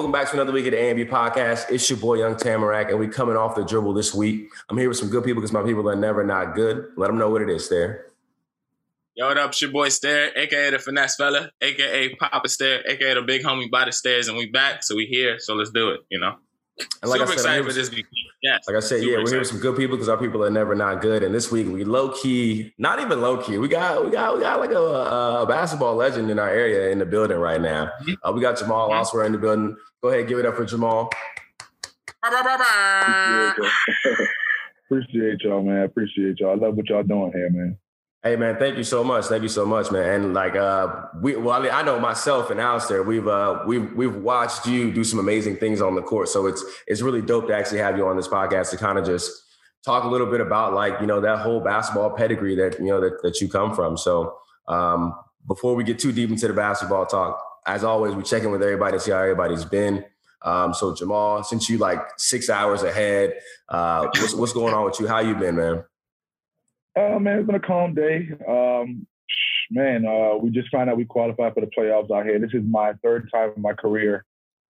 Welcome back to another week of the A&B podcast. It's your boy Young Tamarack, and we coming off the dribble this week. I'm here with some good people because my people are never not good. Let them know what it is there. Yo, what up? It's your boy Stair, aka the finesse fella, aka Papa Stair, aka the big homie by the stairs, and we back, so we here, so let's do it. You know. And like Super I said, I'm excited for this week. Yes. like I said, Super yeah, we're here excited. with some good people because our people are never not good. And this week we low key, not even low key. We got we got we got like a, a basketball legend in our area in the building right now. Mhm. Uh, we got Jamal Mhm. Oswald in the building. Go ahead, give it up for Jamal. Bah, bah, bah, bah. Appreciate y'all, man. Appreciate y'all. I love what y'all doing here, man. Hey man, thank you so much. Thank you so much, man. And like uh we well, I, know myself and Alistair, we've uh we've we've watched you do some amazing things on the court. So it's it's really dope to actually have you on this podcast to kind of just talk a little bit about like, you know, that whole basketball pedigree that you know that, that you come from. So um before we get too deep into the basketball talk, as always, we check in with everybody to see how everybody's been. Um, so Jamal, since you like six hours ahead, uh, what's, what's going on with you? How you been, man? Uh, man, it's been a calm day. Um, man, uh, we just found out we qualified for the playoffs out here. This is my third time in my career,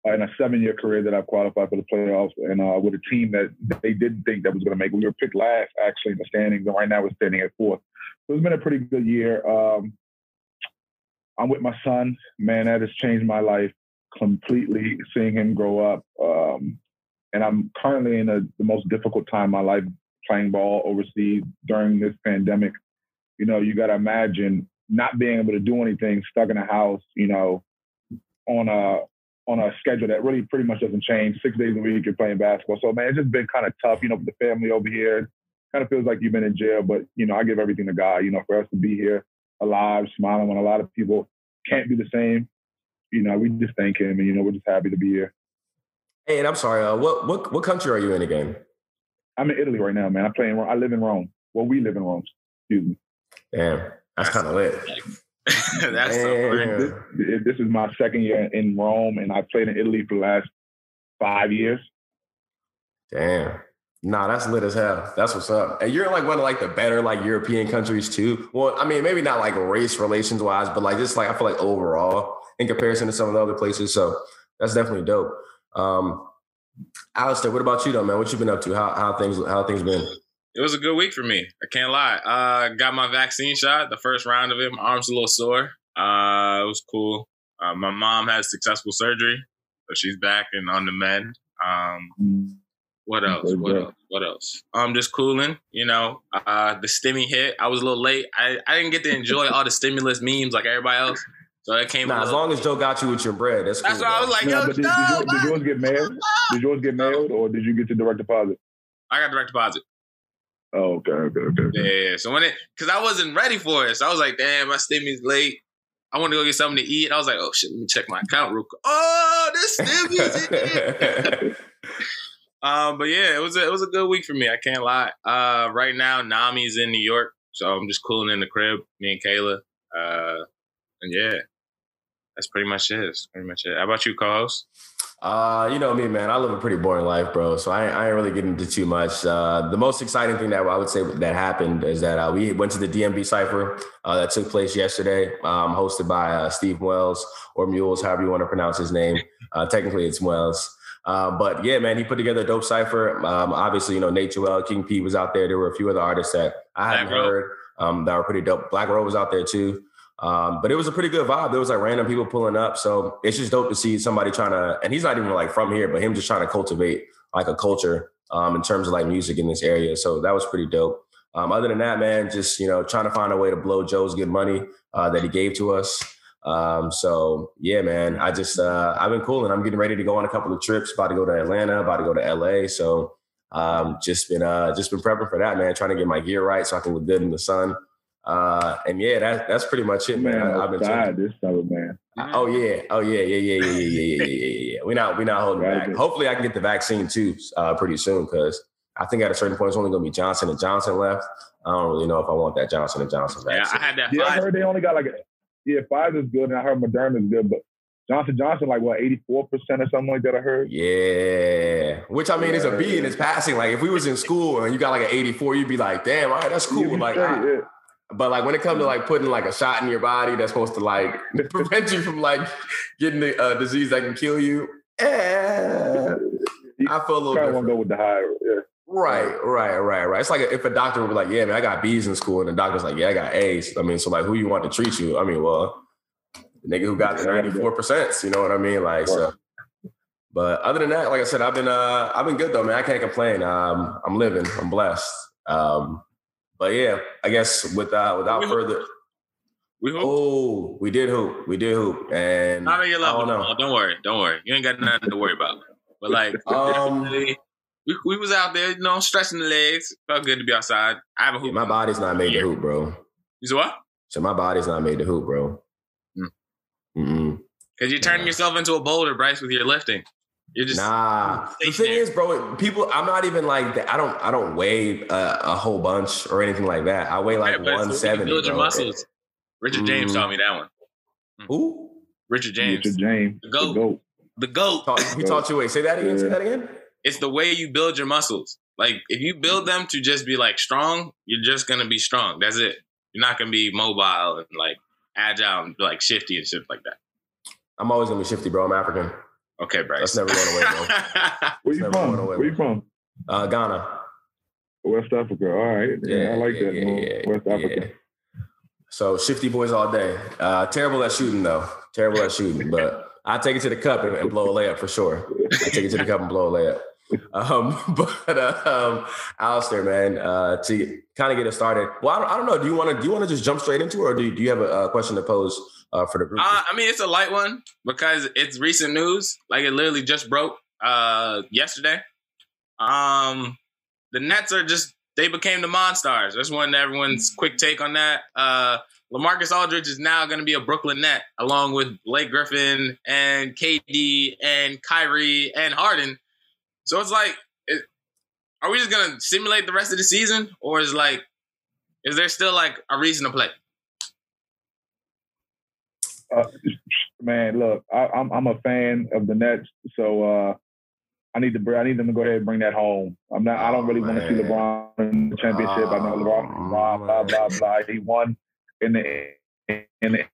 uh, in a seven-year career that I've qualified for the playoffs, and uh, with a team that they didn't think that was going to make. We were picked last, actually, in the standings, and right now we're standing at fourth. So it's been a pretty good year. Um, I'm with my son. Man, that has changed my life completely. Seeing him grow up, um, and I'm currently in a, the most difficult time in my life playing ball overseas during this pandemic. You know, you got to imagine not being able to do anything, stuck in a house. You know, on a on a schedule that really pretty much doesn't change. Six days a week, you're playing basketball. So man, it's just been kind of tough. You know, for the family over here, kind of feels like you've been in jail. But you know, I give everything to God. You know, for us to be here alive, smiling when a lot of people can't be the same. You know, we just thank Him, and you know, we're just happy to be here. Hey, and I'm sorry, uh, what what what country are you in again? I'm in Italy right now, man. I play in. Rome. I live in Rome. Well, we live in Rome. Excuse me. Damn, that's kind of lit. That's so This, this is my second year in Rome, and I played in Italy for the last five years. Damn. Nah, that's lit as hell. That's what's up. And you're like one of like the better like European countries too. Well, I mean, maybe not like race relations wise, but like just like I feel like overall in comparison to some of the other places. So that's definitely dope. Um, Alistair, what about you though, man? What you been up to? How how things how things been? It was a good week for me. I can't lie. Uh, got my vaccine shot, the first round of it. My arm's a little sore. Uh, it was cool. Uh, my mom had successful surgery, so she's back and on the mend. Um, what else? What else? What else? I'm just cooling. You know, uh, the stimmy hit. I was a little late. I, I didn't get to enjoy all the stimulus memes like everybody else. So it came. a Nah, as long as Joe got you with your bread, that's cool. That's why I was like, No, yo, but did, did, no, you, did yours get mailed? Did yours get mailed, or did you get your direct deposit? I got direct deposit. Oh, okay, okay, okay. okay. Yeah, so when it, cause I wasn't ready for it, so I was like, "Damn, my stimmy's late. I want to go get something to eat." I was like, "Oh shit, let me check my account real quick." Oh, this stimmy's in here. Um, but yeah, it was a, it was a good week for me. I can't lie. Uh, right now, Nami's in New York, so I'm just cooling in the crib. Me and Kayla. Uh, and yeah, that's pretty much it. That's pretty much it. How about you, co-host? Uh, you know me, man. I live a pretty boring life, bro. So I, I ain't really getting into too much. Uh, the most exciting thing that I would say that happened is that uh, we went to the DMV cipher uh, that took place yesterday, um, hosted by uh, Steve Wells or Mules, however you want to pronounce his name. Uh, technically, it's Wells. Uh, but yeah, man, he put together a dope cipher. Um, obviously, you know, Nate Joel, King P was out there. There were a few other artists that I hadn't heard um, that were pretty dope. Black Row was out there too. Um, but it was a pretty good vibe. There was like random people pulling up. So it's just dope to see somebody trying to, and he's not even like from here, but him just trying to cultivate like a culture um, in terms of like music in this area. So that was pretty dope. Um, other than that, man, just, you know, trying to find a way to blow Joe's good money uh, that he gave to us. Um, so yeah, man, I just, uh, I've been cool and I'm getting ready to go on a couple of trips, about to go to Atlanta, about to go to LA. So um, just been, uh, just been prepping for that, man, trying to get my gear right so I can look good in the sun. Uh, and yeah, that's that's pretty much it, man. man I, have been tired this summer, man. I, oh yeah, oh yeah, yeah, yeah, yeah, yeah, yeah, yeah, yeah. We're not, we're not holding back. Hopefully, I can get the vaccine too uh, pretty soon because I think at a certain point it's only going to be Johnson and Johnson left. I don't really know if I want that Johnson and Johnson vaccine. Yeah, I had that. Yeah, I heard they only got like a, yeah, Pfizer's good, and I heard Moderna's good, but Johnson Johnson like what eighty four percent or something like that. I heard. Yeah, which I mean yeah. is a B and it's passing. Like if we was in school and you got like an eighty four, you'd be like, damn, all right, that's cool. Yeah, like. Straight, I, yeah but like when it comes to like putting like a shot in your body that's supposed to like prevent you from like getting the uh, disease that can kill you, Eh, I feel a little Kind of different. want to go with the high. Yeah. Right, right, right, right. It's like if a doctor would be like, "Yeah, man, I got B's in school," and the doctor's like, "Yeah, I got A's." I mean, so like, who you want to treat you? I mean, well, the nigga who got the ninety four percent. You know what I mean? Like, so. But other than that, like I said, I've been uh, I've been good though, man. I can't complain. Um, I'm living. I'm blessed. Um, but yeah, I guess without without We further. We hope. Oh, we did hoop. We did hoop, and Not on your level. don't. No, don't worry. Don't worry. You ain't got nothing to worry about. But like, Um, we, we was out there, you know, stretching the legs. Felt good to be outside. I have a hoop. my body's not made to hoop, bro. You said what? So my body's not made to hoop, bro. Hmm. Mm-mm. Because you're turning Nah. yourself into a boulder, Bryce, with your lifting. You're just Nah, the thing is, bro, people. I'm not even like that. I don't. I don't weigh a, a whole bunch or anything like that. I weigh like Right, but it's so you can 170. Build your bro. muscles. Richard James Mm. taught me that one. Who Richard James, Richard James. The The GOAT. goat. the goat. taught, he taught you? Wait, say that again. Say that again. It's the way you build your muscles. Like if you build them to just be like strong, you're just gonna be strong. That's it. You're not gonna be mobile and like agile and like shifty and shit like that. I'm always gonna be shifty, bro. I'm African. Okay, Bryce. That's never going away, bro. Where you from? away, Where you from? Uh, Ghana. West Africa. All right. Yeah, I like yeah, that. yeah, yeah, West yeah. Africa. So shifty boys all day. Uh, terrible at shooting though. Terrible at shooting, but I take it to the cup and, and blow a layup for sure. I take it to the cup and blow a layup. Um, but uh, um, Alistair, man, uh, to kind of get us started. Well, I don't, I don't know. Do you want to do you want to just jump straight into it, or do you, do you have a, uh question to pose uh, for the group? Uh, I mean, it's a light one because it's recent news. Like it literally just broke uh, yesterday. Um, the Nets are just they became the Monstars. Just wanted everyone's quick take on that. Uh, Lamarcus Aldridge is now going to be a Brooklyn Net along with Blake Griffin and KD and Kyrie and Harden. So it's like, it, are we just going to simulate the rest of the season, or is like, is there still like a reason to play? Uh, man, look, I, I'm I'm a fan of the Nets, so uh, I need to br- I need them to go ahead and bring that home. I'm not. I don't really want to see. LeBron in the championship. I know LeBron, blah blah blah blah. He won in the in the,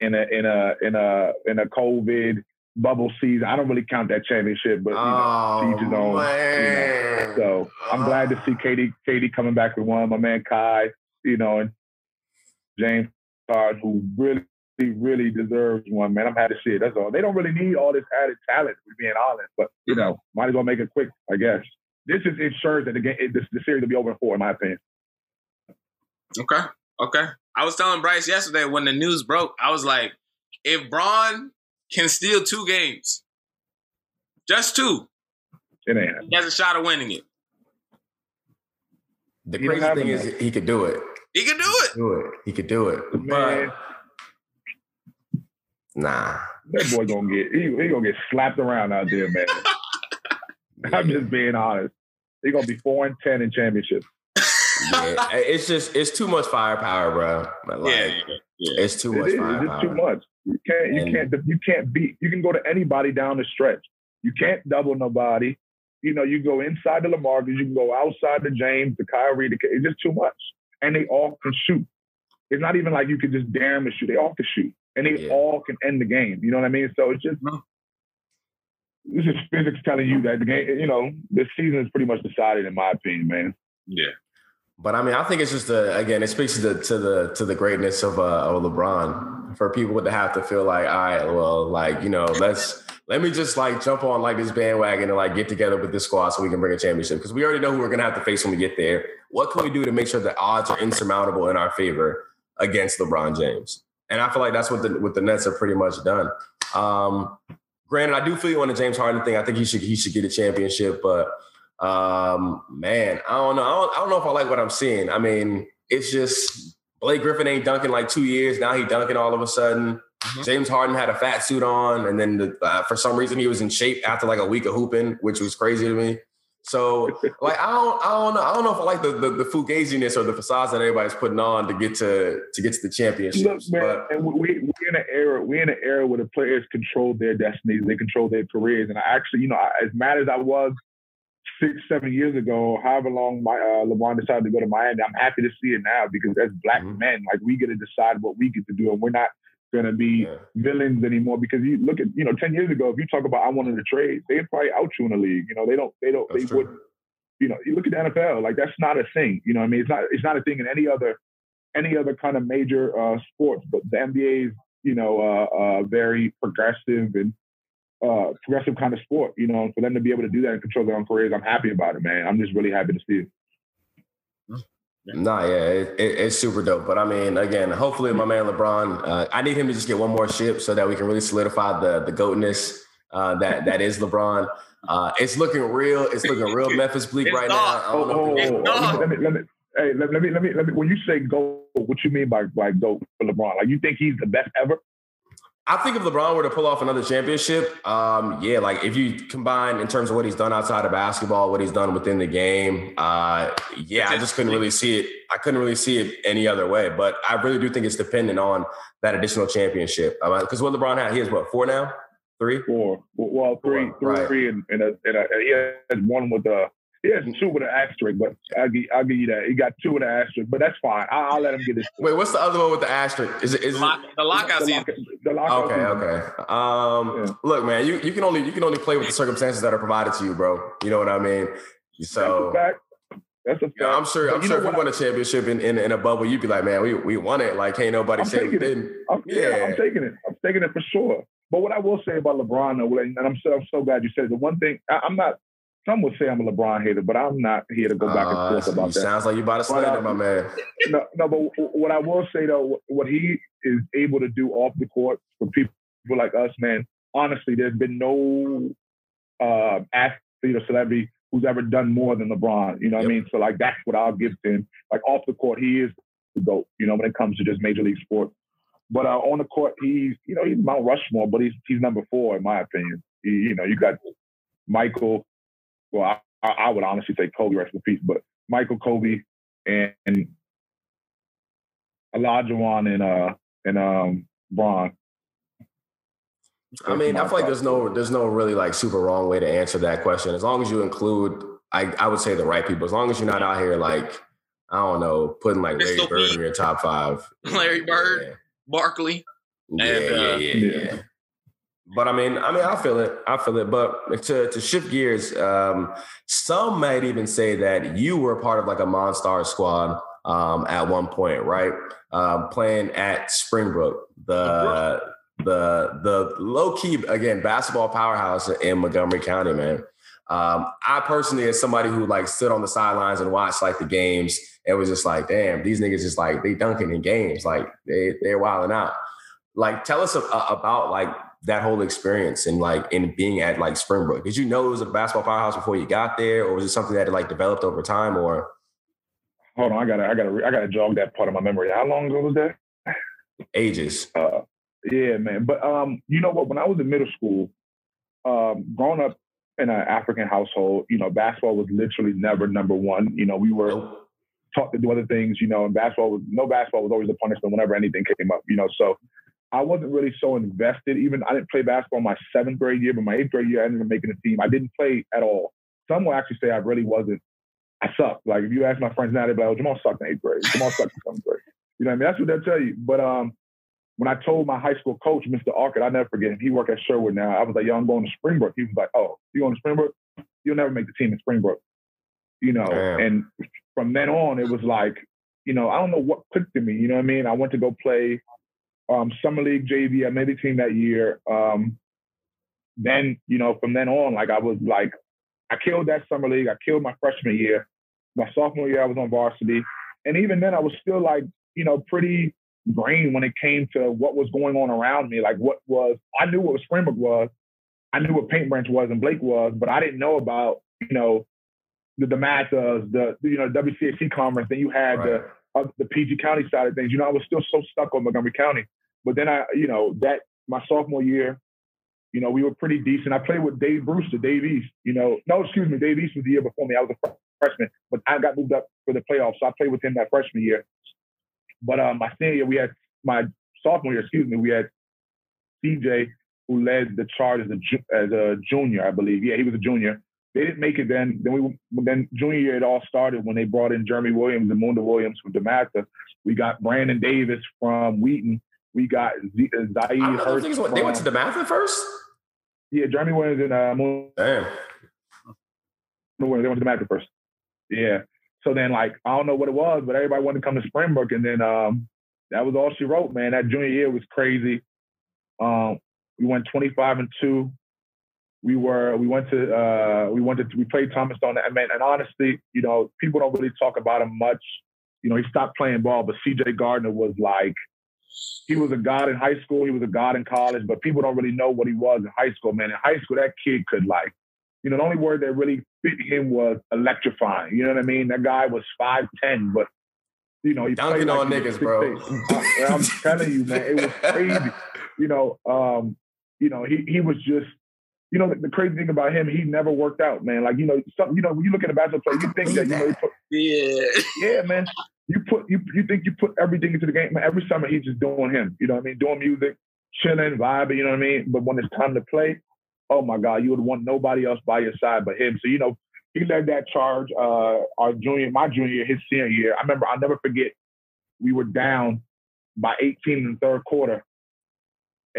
in a in a in a in a COVID bubble season. I don't really count that championship, but you know, oh, each his own, man. so I'm glad to see KD KD coming back with one. My man Kai, you know, and James Harden, who really really deserves one. Man, I'm happy to see it. That's all. They don't really need all this added talent, be being honest. But you know, might as well make it quick, I guess. This is ensures that the game, this, the series will be over in four, in my opinion. Okay. Okay. I was telling Bryce yesterday when the news broke, I was like, if Bron can steal two games, just two, It ain't happening. he has a shot of winning it. The He crazy thing enough. is, he could do it. He could do it. Do it. He could do it. Man, But nah. that boy gonna get he, he gonna get slapped around out there, man. I'm just being honest. He gonna be four and ten in championship. yeah, it's just it's too much firepower, bro. Like, Yeah, yeah, yeah. it's too It much is. It's firepower. just too much. You can't. You And- can't. You can't beat. You can go to anybody down the stretch. You can't double nobody. You know, you go inside the Lamarcus, you can go outside the James, the Kyrie. The, it's just too much, and they all can shoot. It's not even like you can just dare them to shoot. They all can shoot, and they Yeah. all can end the game. You know what I mean? So it's just No. this is physics telling you that the game. You know, this season is pretty much decided, in my opinion, man. Yeah. But I mean, I think it's just the again, it speaks to the to the to the greatness of uh of LeBron for people to have to feel like, all right, well, like you know, let's let me just like jump on like this bandwagon and like get together with this squad so we can bring a championship because we already know who we're gonna have to face when we get there. What can we do to make sure the odds are insurmountable in our favor against LeBron James? And I feel like that's what the what the Nets are pretty much done. Um, granted, I do feel you on the James Harden thing. I think he should he should get a championship, but um, man, I don't know. I don't, I don't know if I like what I'm seeing. I mean, it's just Blake Griffin ain't dunking like two years. Now he dunking all of a sudden. Mhm. James Harden had a fat suit on, and then the, uh, for some reason he was in shape after like a week of hooping, which was crazy to me. So, like, I don't, I don't know, I don't know if I like the the, the fugaziness or the facades that everybody's putting on to get to to get to the Look, man, But and we we're in an era we're in an era where the players control their destinies, they control their careers. And I actually, you know, as mad as I was six, seven years ago, however long my uh, LeBron decided to go to Miami, I'm happy to see it now because as black Mhm. men, like we get to decide what we get to do, and we're not going to be yeah. villains anymore because you look at you know ten years ago if you talk about I wanted to trade they'd probably out you in the league you know they don't they don't that's they would you know you look at the NFL like that's not a thing you know I mean it's not it's not a thing in any other any other kind of major uh, sports but the NBA is you know uh, uh, very progressive and uh, progressive kind of sport you know and for them to be able to do that and control their own careers I'm happy about it man I'm just really happy to see it. Nah, yeah, it, it, it's super dope. But I mean, again, hopefully, my man LeBron, uh, I need him to just get one more ship so that we can really solidify the the goatness uh, that that is LeBron. Uh, it's looking real. It's looking real Memphis Bleek right not. now. Oh, oh, oh, let me, let me, hey, let, let me let me let me. When you say go, what you mean by by go for LeBron? Like you think he's the best ever? I think if LeBron were to pull off another championship, um, yeah, like if you combine in terms of what he's done outside of basketball, what he's done within the game, uh, yeah, I just couldn't really see it. I couldn't really see it any other way. But I really do think it's dependent on that additional championship. Because what LeBron had, he has what four now, three, four, well, three, four, three, right. three, and, and, a, and, a, and he has one with the he has two with an asterisk, but I'll give, I'll give you that. He got two with an asterisk, but that's fine. I'll, I'll let him get this. Wait, what's the other one with the asterisk? Is it is the, lock, the lockout season? The lockout okay, season. okay. Um, yeah. look, man, you, you can only you can only play with the circumstances that are provided to you, bro. You know what I mean? So. That's a fact. That's a fact. Yeah, I'm sure. I'm sure if we won a championship in, in, in, a bubble, you'd be like, man, we, we won it. Like, ain't nobody I'm saying we didn't. I'm, yeah. yeah, I'm taking it. I'm taking it for sure. But what I will say about LeBron, though, and I'm so I'm so glad you said it, the one thing I, am not some would say I'm a LeBron hater, but I'm not here to go back and uh, forth uh, about that. Sounds like you about to slander my man. No, no, but what I will say though, what he is able to do off the court for people like us, man. Honestly, there's been no uh, athlete or celebrity who's ever done more than LeBron. You know what yep. I mean? So like that's what I'll give to him. Like off the court, he is the goat. You know, when it comes to just major league sports. But uh, on the court, he's you know he's Mount Rushmore, but he's he's number four in my opinion. He, you know, you got Michael, well, I, I would honestly say Kobe, rest in peace, but Michael Kobe and, and Olajuwon and uh and um Bron. I mean, I feel like there's no there's no really like super wrong way to answer that question. As long as you include, I I would say the right people. As long as you're not out here like I don't know, putting like Larry Bird in your top five. Larry Bird, yeah. Barkley. Yeah, and, uh, yeah, yeah, yeah, but I mean, I mean, I feel it. I feel it. But to to shift gears, um, some might even say that you were part of like a Monstar squad um, at one point, right? Um, playing at Springbrook, the the the low key again basketball powerhouse in Montgomery County, man. Um, I personally, as somebody who like stood on the sidelines and watched like the games, it was just like, damn, these niggas just like they dunking in games, like they they're wilding out. Like, tell us a, a, about like that whole experience and like in being at like Springbrook? Did you know it was a basketball powerhouse before you got there, or was it something that had like developed over time? Or hold on, I gotta, I gotta, I gotta jog that part of my memory. How long ago was that? Ages. Uh, yeah, man. But um, you know what? When I was in middle school, um, growing up in an African household, you know, basketball was literally never number one. You know, we were taught to do other things. You know, and basketball was no basketball was always a punishment whenever anything came up. You know, so I wasn't really so invested. Even I didn't play basketball my seventh grade year, but my eighth grade year I ended up making a team. I didn't play at all. Some will actually say I really wasn't. I sucked. Like if you ask my friends now, they'd be like, "Oh, Jamal sucked in eighth grade. Jamal sucked in seventh grade." You know what I mean? That's what they'll tell you. But um, when I told my high school coach, Mr. Arkett, I never forget him. He worked at Sherwood now. I was like, "Yo, I'm going to Springbrook." He was like, "Oh, you going to Springbrook? You'll never make the team in Springbrook." You know, Damn. and from then on, it was like, you know, I don't know what clicked in me. You know what I mean? I went to go play um, summer league JV. I made the team that year. Um, then, you know, from then on, like I was like, I killed that summer league. I killed my freshman year. My sophomore year, I was on varsity. And even then, I was still like, you know, pretty green when it came to what was going on around me. Like, what was, I knew what Springbrook was. I knew what Paint Branch was and Blake was, but I didn't know about, you know, the, the MATAs, the, you know, WCAC conference. Then you had right. the, uh, the PG County side of things. You know, I was still so stuck on Montgomery County. But then I, you know, that my sophomore year, you know, we were pretty decent. I played with Dave Brewster, Dave East. You know, no, excuse me, Dave East was the year before me. I was a freshman, but I got moved up for the playoffs, so I played with him that freshman year. But um, my senior year, we had my sophomore year, excuse me, we had CJ who led the charge as a as a junior, I believe. Yeah, he was a junior. They didn't make it then. Then we then junior year it all started when they brought in Jeremy Williams and Munda Williams from DeMatha. We got Brandon Davis from Wheaton We got Z- uh, Zahid I Hurst. things they went to from- the Math first. yeah, Jeremy They went to from- Math first. Yeah, Jeremy Williams and uh, Moon Damn. They went to Mac first. Yeah. So then, like, I don't know what it was, but everybody wanted to come to Springbrook, and then um, that was all she wrote. Man, that junior year was crazy. Um, we went 25 and two. We were we went to uh, we went to we played Thomas Stone. I mean, and honestly, you know, people don't really talk about him much. You know, he stopped playing ball, but C.J. Garner was like he was a god in high school. He was a god in college, but people don't really know what he was in high school. Man, in high school, that kid could like, you know, the only word that really fit him was electrifying. You know what I mean? That guy was five ten, but you know, he played like on niggas, bro. I- I'm telling you, man, it was crazy. You know, um, you know, he he was just. You know, the, the crazy thing about him, he never worked out, man. Like, you know, some, you know, when you look at a basketball player, you think that, you know, he put, Yeah. yeah, man. You put you you think you put everything into the game. Man, every summer he's just doing him. You know what I mean? Doing music, chilling, vibing. You know what I mean? But when it's time to play, oh my God, you would want nobody else by your side but him. So you know, he led that charge. Uh, our junior, my junior his senior year. I remember. I'll never forget. We were down by 18 in the third quarter.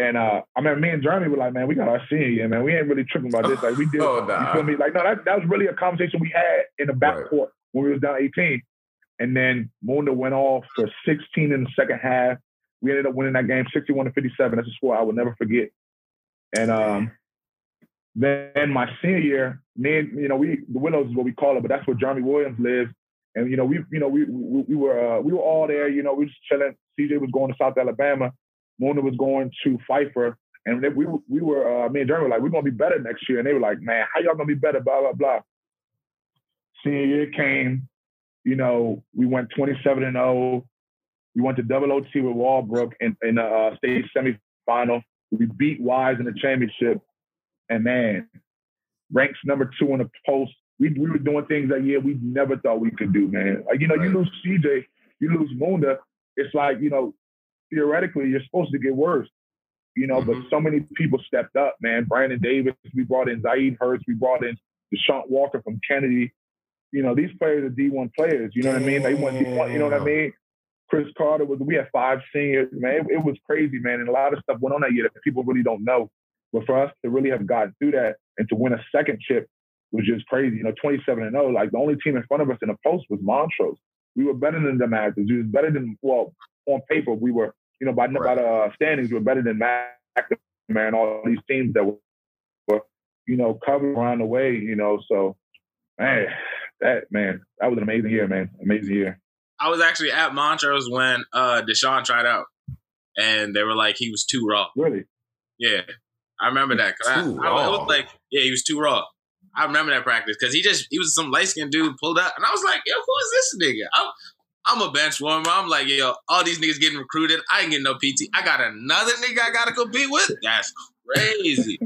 And uh, I mean, me and Jeremy were like, man, we got our senior year, man. We ain't really tripping about this. Like we did, Oh, you feel me? Like, no, that, that was really a conversation we had in the Right. backcourt when we was down 18. And then Munda went off for 16 in the second half. We ended up winning that game 61 to 57. That's a score I will never forget. And um, then my senior year, me and, you know, we the Willows is what we call it, but that's where Jeremy Williams lives. And you know, we you know we we, we were uh, we were all there. You know, we was chilling. CJ was going to South Alabama. Mona was going to Pfeiffer. And we were- we were uh, me and Jeremy were like, we're gonna be better next year. And they were like, man, how y'all gonna be better? Blah blah blah. Senior year came. You know, we went 27 and 0. We went to double OT with Walbrook in, in the uh, state semifinal. We beat Wise in the championship. And man, ranks number two in the post. We, we were doing things that year we never thought we could do, man. Like, you know, you lose CJ, you lose Munda. It's like, you know, theoretically, you're supposed to get worse. You know, but Mhm. so many people stepped up, man. Brandon Davis, we brought in Zaid Hurst, we brought in Deshaun Walker from Kennedy. You know, these players are D1 players. You know what I mean? They went D1, you know what I mean? Chris Carter was, we had five seniors, man. It, it was crazy, man. And a lot of stuff went on that year that people really don't know. But for us to really have gotten through that and to win a second chip was just crazy. You know, 27 and 0. Like the only team in front of us in the post was Montrose. We were better than the Masters. We was better than, well, on paper, we were, you know, by, by the uh, standings, we were better than Mac, man, all these teams that were, were, you know, covered around the way, you know. So, man, that, man, that was an amazing year, man. Amazing year. I was actually at Montrose when uh Deshaun tried out, and they were like he was too raw. Really. Yeah, I remember that. 'cause I, I, it was like, yeah, he was too raw. I remember that practice because he just he was some light skinned dude pulled up, and I was like, yo, who is this nigga? I'm I'm a bench warmer. I'm like, yo, all these niggas getting recruited. I ain't getting no PT. I got another nigga I gotta compete with. That's crazy.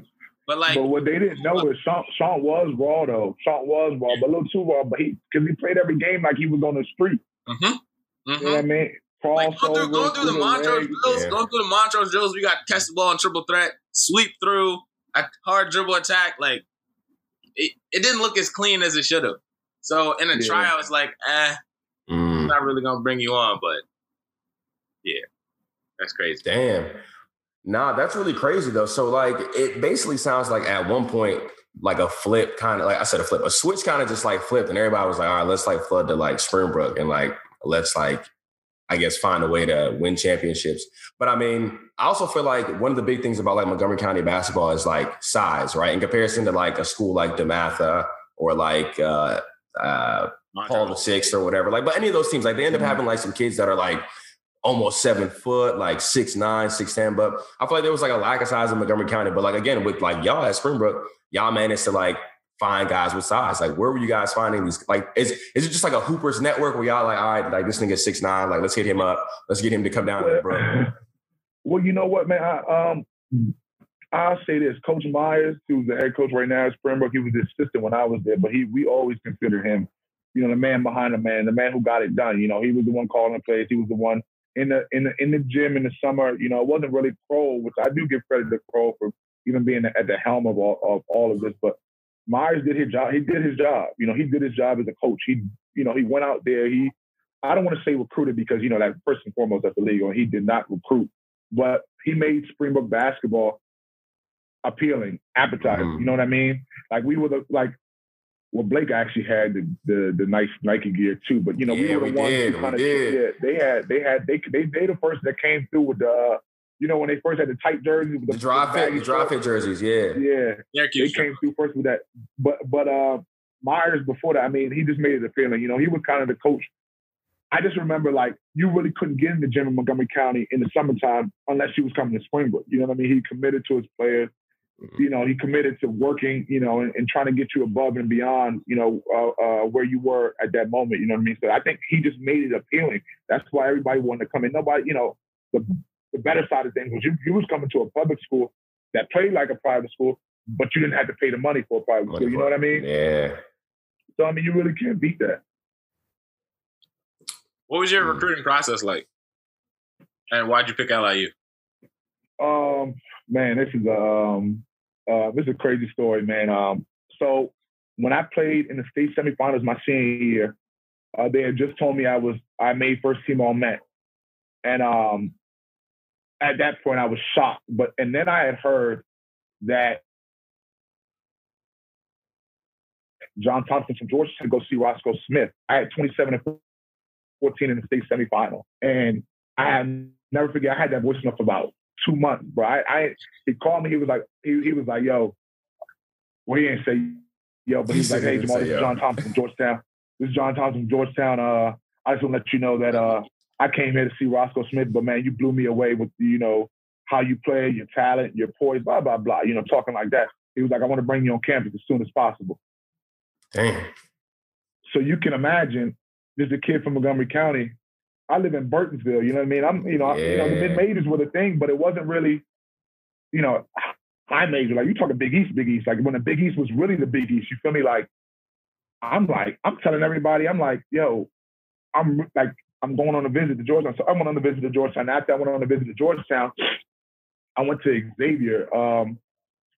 But like, but what they didn't know is Sean, Sean was raw though. Sean was raw, but a little too raw. But he because he played every game like he was on the street. hmm You know what I mean? Like going through, going through the Montrose legs. drills, Yeah. going through the Montrose drills, we got catch the ball and triple threat, sweep through, a hard dribble attack. Like it, it didn't look as clean as it should have. So in a Yeah. tryout, it's like, eh, I'm Mm, not really gonna bring you on, but yeah, that's crazy. damn. Nah, that's really crazy though. So like, it basically sounds like at one point, like a flip kind of like I said, a flip, a switch kind of just like flipped, and everybody was like, all right, let's like flood to like Springbrook and like let's like, I guess find a way to win championships. But I mean, I also feel like one of the big things about like Montgomery County basketball is like size, right? In comparison to like a school like DeMatha or like uh uh Paul the Sixth or whatever. Like, but any of those teams, like they end up Mhm. having like some kids that are like almost seven foot, like six nine, six ten. But I feel like there was like a lack of size in Montgomery County. But like again, with like y'all at Springbrook, y'all managed to like find guys with size. Like, where were you guys finding these? Like, is is it just like a Hoopers network where y'all like, all right, like this nigga six nine, like let's hit him up, let's get him to come down to the bro. Well, you know what, man? I, um, I'll say this: Coach Myers, who's the head coach right now at Springbrook, he was the assistant when I was there, but he we always consider him, you know, the man behind the man, the man who got it done. You know, he was the one calling the plays. He was the one in the in the in the gym in the summer. You know, it wasn't really Kroll, which I do give credit to Kroll for even being at the helm of all of all of this. But Myers did his job. He did his job. You know, he did his job as a coach. He, you know, he went out there. He, I don't want to say recruited because you know that first and foremost that's illegal. He did not recruit, but he made Springbrook basketball appealing, appetizing. Mhm. You know what I mean? Like we were the like. Well, Blake actually had the the, the nice Nike gear too, but you know Yeah, we were we the ones did, who we kind of did. yeah. They had they had they they they the first that came through with the uh, you know when they first had the tight jerseys with The dry fit, baggy the dry fit jerseys, yeah. Yeah, they Syracuse. came through first with that. But but uh Myers before that, I mean, he just made it a feeling. You know, he was kind of the coach. I just remember like you really couldn't get in the gym in Montgomery County in the summertime unless he was coming to Springbrook. You know what I mean? He committed to his players. Mhm. You know, he committed to working. You know, and, and trying to get you above and beyond. You know, uh, uh, where you were at that moment. You know what I mean? So I think he just made it appealing. That's why everybody wanted to come in. Nobody, you know, the the better side of things was you, you was coming to a public school that played like a private school, but you didn't have to pay the money for a private Money school. You know what I mean? Yeah. So I mean, you really can't beat that. What was your Mm. recruiting process like? And why'd you pick LIU? Um, man, this is um, uh, this is a crazy story, man. Um, so when I played in the state semifinals my senior year, uh, they had just told me I was I made first team all Met, and um, at that point I was shocked. But and then I had heard that John Thompson from Georgia to go see Roscoe Smith. I had 27 and 14 in the state semifinal, and I never forget. I had that voice enough about two months, bro. I, I he called me. He was like, he, he was like, yo. Well, he didn't say yo, but He he's like, hey, Jamal, this is. John Thompson from Georgetown. This is John Thompson from Georgetown. Uh, I just want to let you know that uh, I came here to see Roscoe Smith, but man, you blew me away with you know how you play, your talent, your poise, blah blah blah. You know, talking like that. He was like, I want to bring you on campus as soon as possible. Damn. So you can imagine, there's a kid from Montgomery County. I live in Burtonsville. You know what I mean? I'm, you know, you know, the mid majors were the thing, but it wasn't really, you know, high major. Like you talking Big East, Big East. Like when the Big East was really the Big East. You feel me? Like I'm like, I'm telling everybody, I'm like, yo, I'm like, I'm going on a visit to Georgetown. So I went on a visit to Georgetown. After I went on a visit to Georgetown, I went to Xavier. Um,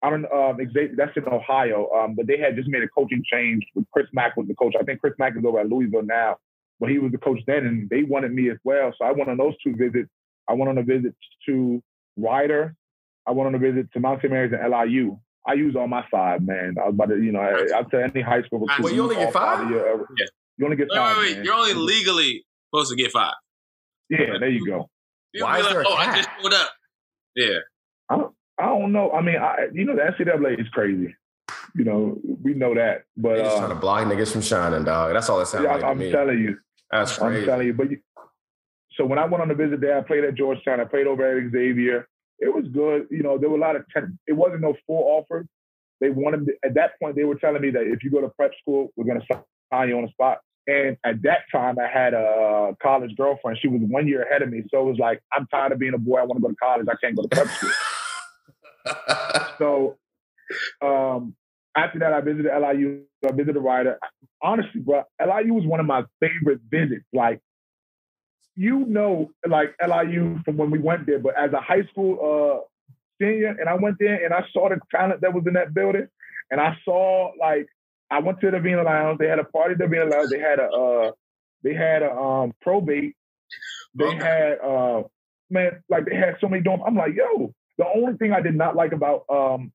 I don't um, Xavier, that's in Ohio, um, but they had just made a coaching change with Chris Mack was the coach. I think Chris Mack is over at Louisville now, but he was the coach then, and they wanted me as well. So I went on those two visits. I went on a visit to Rider. I went on a visit to Mount St. Mary's and LIU. I used all my five, man. I was about to, you know, I, I'll tell any high school recruit. Well, you only get all five? your, uh, Yeah. You only get Wait, five. wait, wait. man. You're only legally supposed to get five. Yeah, there you go. People Why is like, there a oh, I just showed up. Yeah. I don't know. I mean, I, you know, the NCAA is crazy. You know, we know that. But They just uh, trying to block niggas from shining, dog. That's all it sounds yeah, like to I'm telling you. That's crazy. I'm telling you. But you, so when I went on the visit there, I played at Georgetown. I played over at Xavier. It was good. You know, there were a lot of. Ten, it wasn't no full offers. They wanted at that point. They were telling me that if you go to prep school, we're going to sign you on the spot. And at that time, I had a college girlfriend. She was one year ahead of me, so it was like, I'm tired of being a boy. I want to go to college. I can't go to prep school. So um, after that, I visited LIU. I visited Rider. Honestly, bro, LIU was one of my favorite visits. Like, you know, like LIU from when we went there, but as a high school uh, senior, and I went there and I saw the talent that was in that building, and I saw like I went to the Vina Lounge. They had a party at the Vina Lounge. They had a uh, they had a um, probate. They had uh, man, like they had so many dorms. I'm like, yo, the only thing I did not like about um,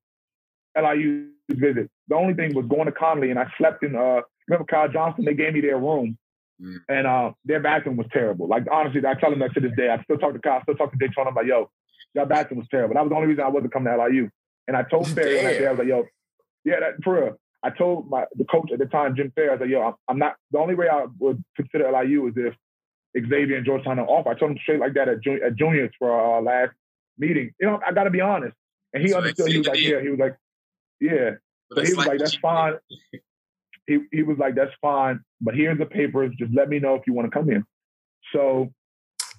LIU's visit, the only thing was going to Conley and I slept in. Uh, remember Kyle Johnson? They gave me their room, Mm. and uh, their bathroom was terrible. Like honestly, I tell them that to this day. I still talk to Kyle, I still talk to Daytona. I'm like, yo, your bathroom was terrible. That was the only reason I wasn't coming to LIU. And I told Ferry that day, I was like, yo, yeah, that for real. I told my the coach at the time, Jim Ferry, I was like, yo, I'm, I'm not. The only way I would consider LIU is if Xavier and Georgetown are off. I told him straight like that at, jun- at juniors for our last meeting. You know, I got to be honest. And he So understood. He was like, yeah. He was like, yeah. But So he was like, that's fine. He he was like, that's fine. But here's the papers. Just let me know if you want to come in. So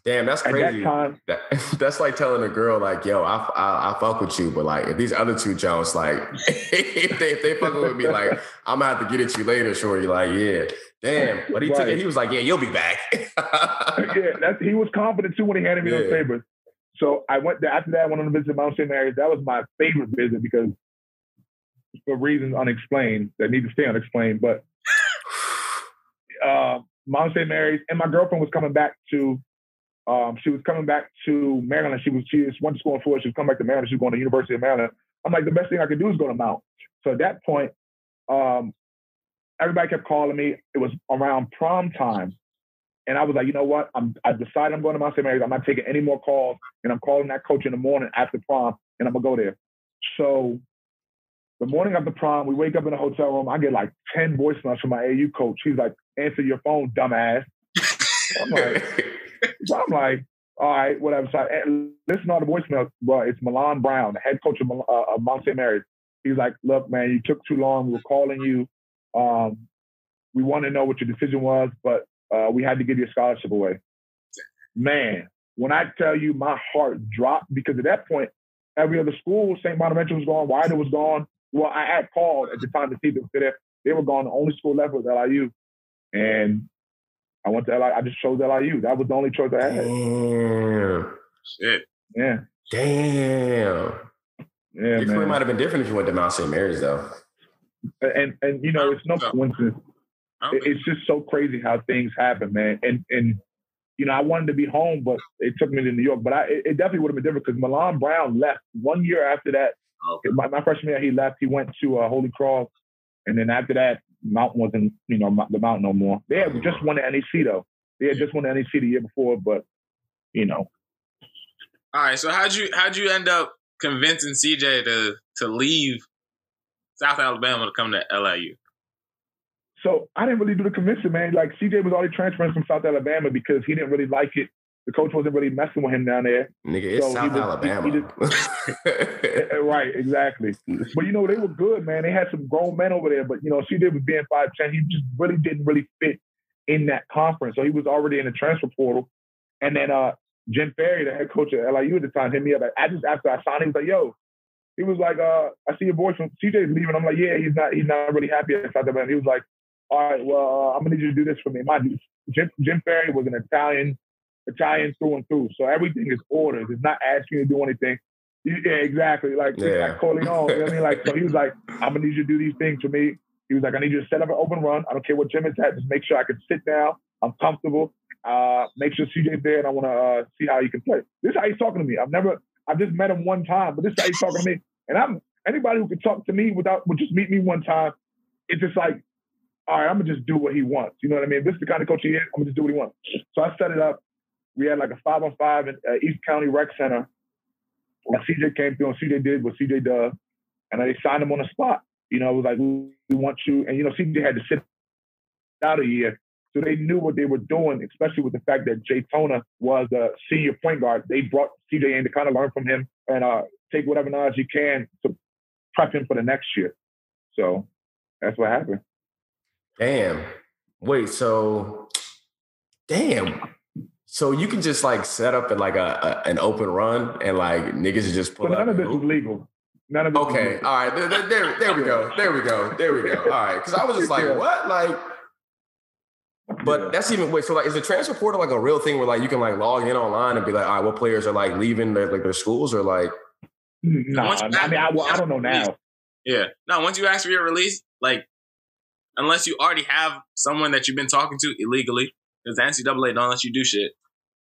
Damn, that's at crazy. that time, That, that's like telling a girl, like, yo, I, I, I fuck with you, but like, if these other two Jones, like, if they, if they fucking with me, like, I'm gonna have to get at you later, shorty. Like, yeah, damn. But he took it. He was like, yeah, you'll be back. yeah, that's, he was confident too when he handed me those papers. So I went there after that. I went on a visit to Mount St. Mary's. That was my favorite visit because for reasons unexplained that need to stay unexplained. But uh, Mount St. Mary's and my girlfriend was coming back to Um, she was coming back to Maryland. She was she went to school in Florida. She was coming back to Maryland. She was going to University of Maryland. I'm like, the best thing I could do is go to Mount. So at that point, um, everybody kept calling me. It was around prom time. And I was like, you know what? I'm I decided I'm going to Mount St. Mary's. I'm not taking any more calls. And I'm calling that coach in the morning after prom and I'm gonna go there. So the morning of the prom, we wake up in the hotel room. I get like 10 voicemails from my AU coach. He's like, answer your phone, dumbass. I'm like, so I'm like, all right, whatever. So I, listen to all the voicemails. Well, it's Milan Brown, the head coach of, uh, of Mount St. Mary's. He's like, look, man, you took too long. We're calling you. Um, we want to know what your decision was, but uh, we had to give your scholarship away. Man, when I tell you my heart dropped because at that point, every other school, St. Bonaventure was gone, Wider was gone, well, I had called at the time to see them fit there. They were gone. The only school left was LIU. And I went to LIU. I just chose LIU. That was the only choice I had. Damn. Shit. Yeah. Damn. Yeah, Your career might have been different if you went to Mount St. Mary's, though. And and you know, it's no coincidence. It's just so crazy how things happen, man. And and you know, I wanted to be home, but it took me to New York. But I, it, definitely would have been different because Milan Brown left one year after that. Okay. My, my, freshman year, he left. He went to uh, Holy Cross, and then after that, Mountain wasn't, you know, the Mountain no more. They had just won the NEC though. They had just won the NEC the year before, but you know. All right. So how'd you how'd you end up convincing CJ to to leave South Alabama to come to LIU? So I didn't really do the convincing, man. Like CJ was already transferring from South Alabama because he didn't really like it the coach wasn't really messing with him down there. Nigga, it's so South was, Alabama. He, he just, right, exactly. But you know, they were good, man. They had some grown men over there, but you know, CJ was being five ten. He just really didn't really fit in that conference. So he was already in the transfer portal. And then uh Jim Ferry, the head coach at LIU at the time, hit me up. I just after I signed, he was like, "Yo," he was like, uh, "I see your boy from CJ's leaving." I'm like, "Yeah, he's not. He's not really happy at South Alabama." He was like, "All right, well, uh, I'm gonna need you to do this for me." Mind Jim, Jim Ferry was an Italian Italian through and through. So everything is orders. It's not asking you to do anything. Yeah, exactly. Like, yeah. like Corleone. You know what I mean? Like, so he was like, I'm gonna need you to do these things for me. He was like, I need you to set up an open run. I don't care what gym it's at. Just make sure I can sit down. I'm comfortable. Uh, make sure CJ's there, and I want to uh, see how he can play. This is how he's talking to me. I've never, I've just met him one time, but this is how he's talking to me. And I'm anybody who can talk to me without, would just meet me one time. It's just like, all right, I'm gonna just do what he wants. You know what I mean? This is the kind of coach he is. I'm gonna just do what he wants. So I set it up we had like a five on five in uh, East County Rec Center. And CJ came through and CJ did what CJ does. And they signed him on the spot. You know, it was like, we want you. And, you know, CJ had to sit out a year. So they knew what they were doing, especially with the fact that Jay Tona was a senior point guard. They brought CJ in to kind of learn from him and uh, take whatever knowledge he can to prep him for the next year. So that's what happened. Damn. Wait, so damn. So you can just like set up at like a, a an open run and like niggas is just pull but none of this is legal. None of this Okay, all right. There, there, there we go. There we go. There we go. All right. Because I was just like, what? Like, but yeah. that's even wait. So like, is the transfer portal like a real thing where like you can like log in online and be like, all right, what players are like leaving their like their schools or like? No, I mean, I, I don't know now. Yeah, no. Once you ask for your release, like, unless you already have someone that you've been talking to illegally, because the NCAA don't let you do shit.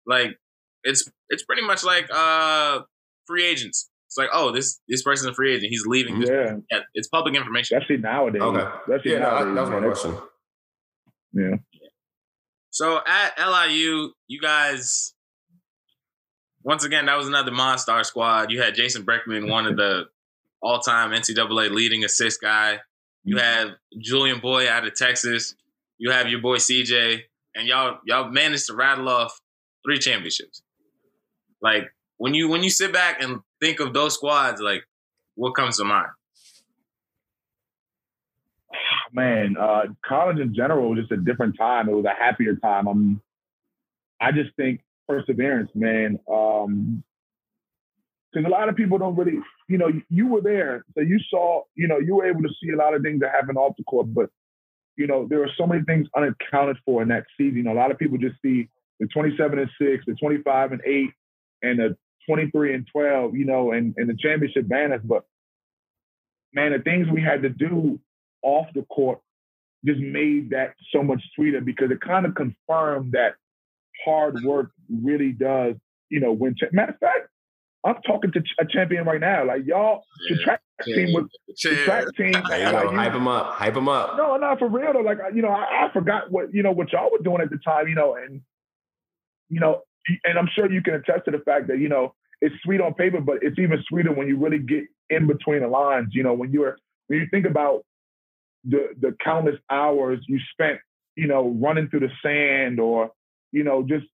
Like it's it's pretty much like uh free agents. It's like, oh, this this person's a free agent. He's leaving. Yeah, yeah it's public information. Especially nowadays. Okay. Especially yeah, nowadays, that was my question. Yeah. So at LIU, you guys, once again, that was another Monstar squad. You had Jason Brickman, one of the all-time NCAA leading assist guy. You mm-hmm. have Julian Boyd out of Texas. You have your boy CJ, and y'all y'all managed to rattle off three championships. Like when you when you sit back and think of those squads, like what comes to mind? Man, uh, college in general was just a different time. It was a happier time. I'm, I just think perseverance, man. Um, because a lot of people don't really, you know, you were there, so you saw, you know, you were able to see a lot of things that happen off the court, but you know, there are so many things unaccounted for in that season. A lot of people just see the 27 and 6, the 25 and 8, and the 23 and 12, you know, and, and the championship banners. But man, the things we had to do off the court just made that so much sweeter because it kind of confirmed that hard work really does, you know, win. Matter of fact, I'm talking to a champion right now. Like y'all, yeah. the track yeah. team was the track team. There you go. hype them up. Hype them up. No, not for real though. Like you know, I, I, forgot what you know what y'all were doing at the time. You know, and you know, and I'm sure you can attest to the fact that you know it's sweet on paper, but it's even sweeter when you really get in between the lines. You know, when you're when you think about the the countless hours you spent, you know, running through the sand or you know just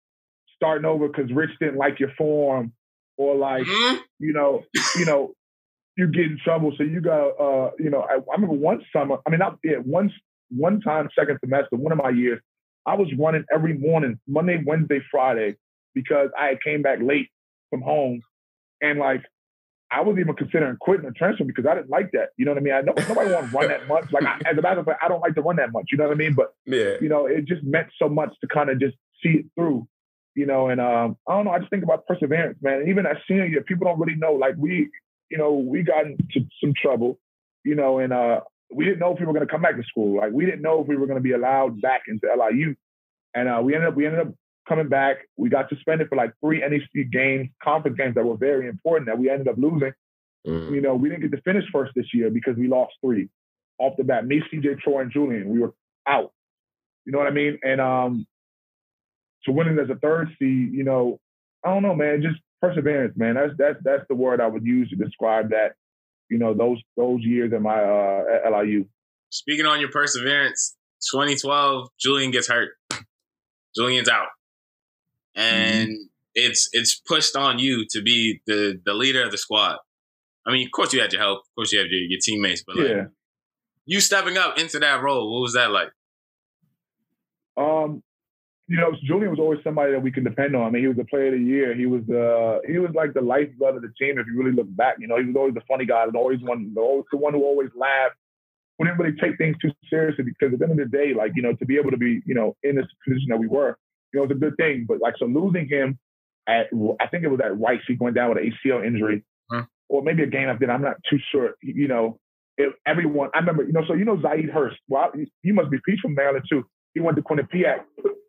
starting over because Rich didn't like your form or like mm-hmm. you know, you know, you get in trouble. So you got uh, you know, I, I remember one summer, I mean not yeah, one one time second semester, one of my years, I was running every morning, Monday, Wednesday, Friday, because I came back late from home. And like I was even considering quitting the transfer because I didn't like that. You know what I mean? I know nobody want to run that much. Like I, as a matter of fact, I don't like to run that much. You know what I mean? But yeah, you know, it just meant so much to kind of just see it through you know, and um, I don't know. I just think about perseverance, man. And even at senior year, people don't really know. Like we, you know, we got into some trouble, you know, and uh, we didn't know if we were going to come back to school. Like we didn't know if we were going to be allowed back into LIU, and uh, we ended up we ended up coming back. We got suspended for like three NEC games, conference games that were very important that we ended up losing. Mm. You know, we didn't get to finish first this year because we lost three off the bat. Me, CJ, Troy, and Julian, we were out. You know what I mean? And um, to winning as a third seed, you know, I don't know, man, just perseverance, man. That's that's that's the word I would use to describe that. You know, those those years in my uh, at LIU. Speaking on your perseverance, 2012, Julian gets hurt. Julian's out, and mm-hmm. it's it's pushed on you to be the the leader of the squad. I mean, of course you had your help, of course you had your, your teammates, but like, yeah. you stepping up into that role, what was that like? Um, you know, Julian was always somebody that we can depend on. I mean, he was the player of the year. He was uh he was like the lifeblood of the team. If you really look back, you know, he was always the funny guy, and always one, always the one who always laughed. We didn't really take things too seriously because at the end of the day, like you know, to be able to be you know in this position that we were, you know, it's a good thing. But like so, losing him at I think it was at Rice, he went down with an ACL injury, huh. or maybe a game after. I'm not too sure. You know, it, everyone. I remember, you know, so you know Zaid Hearst. Well, you must be He's from Maryland too. He went to Quinnipiac,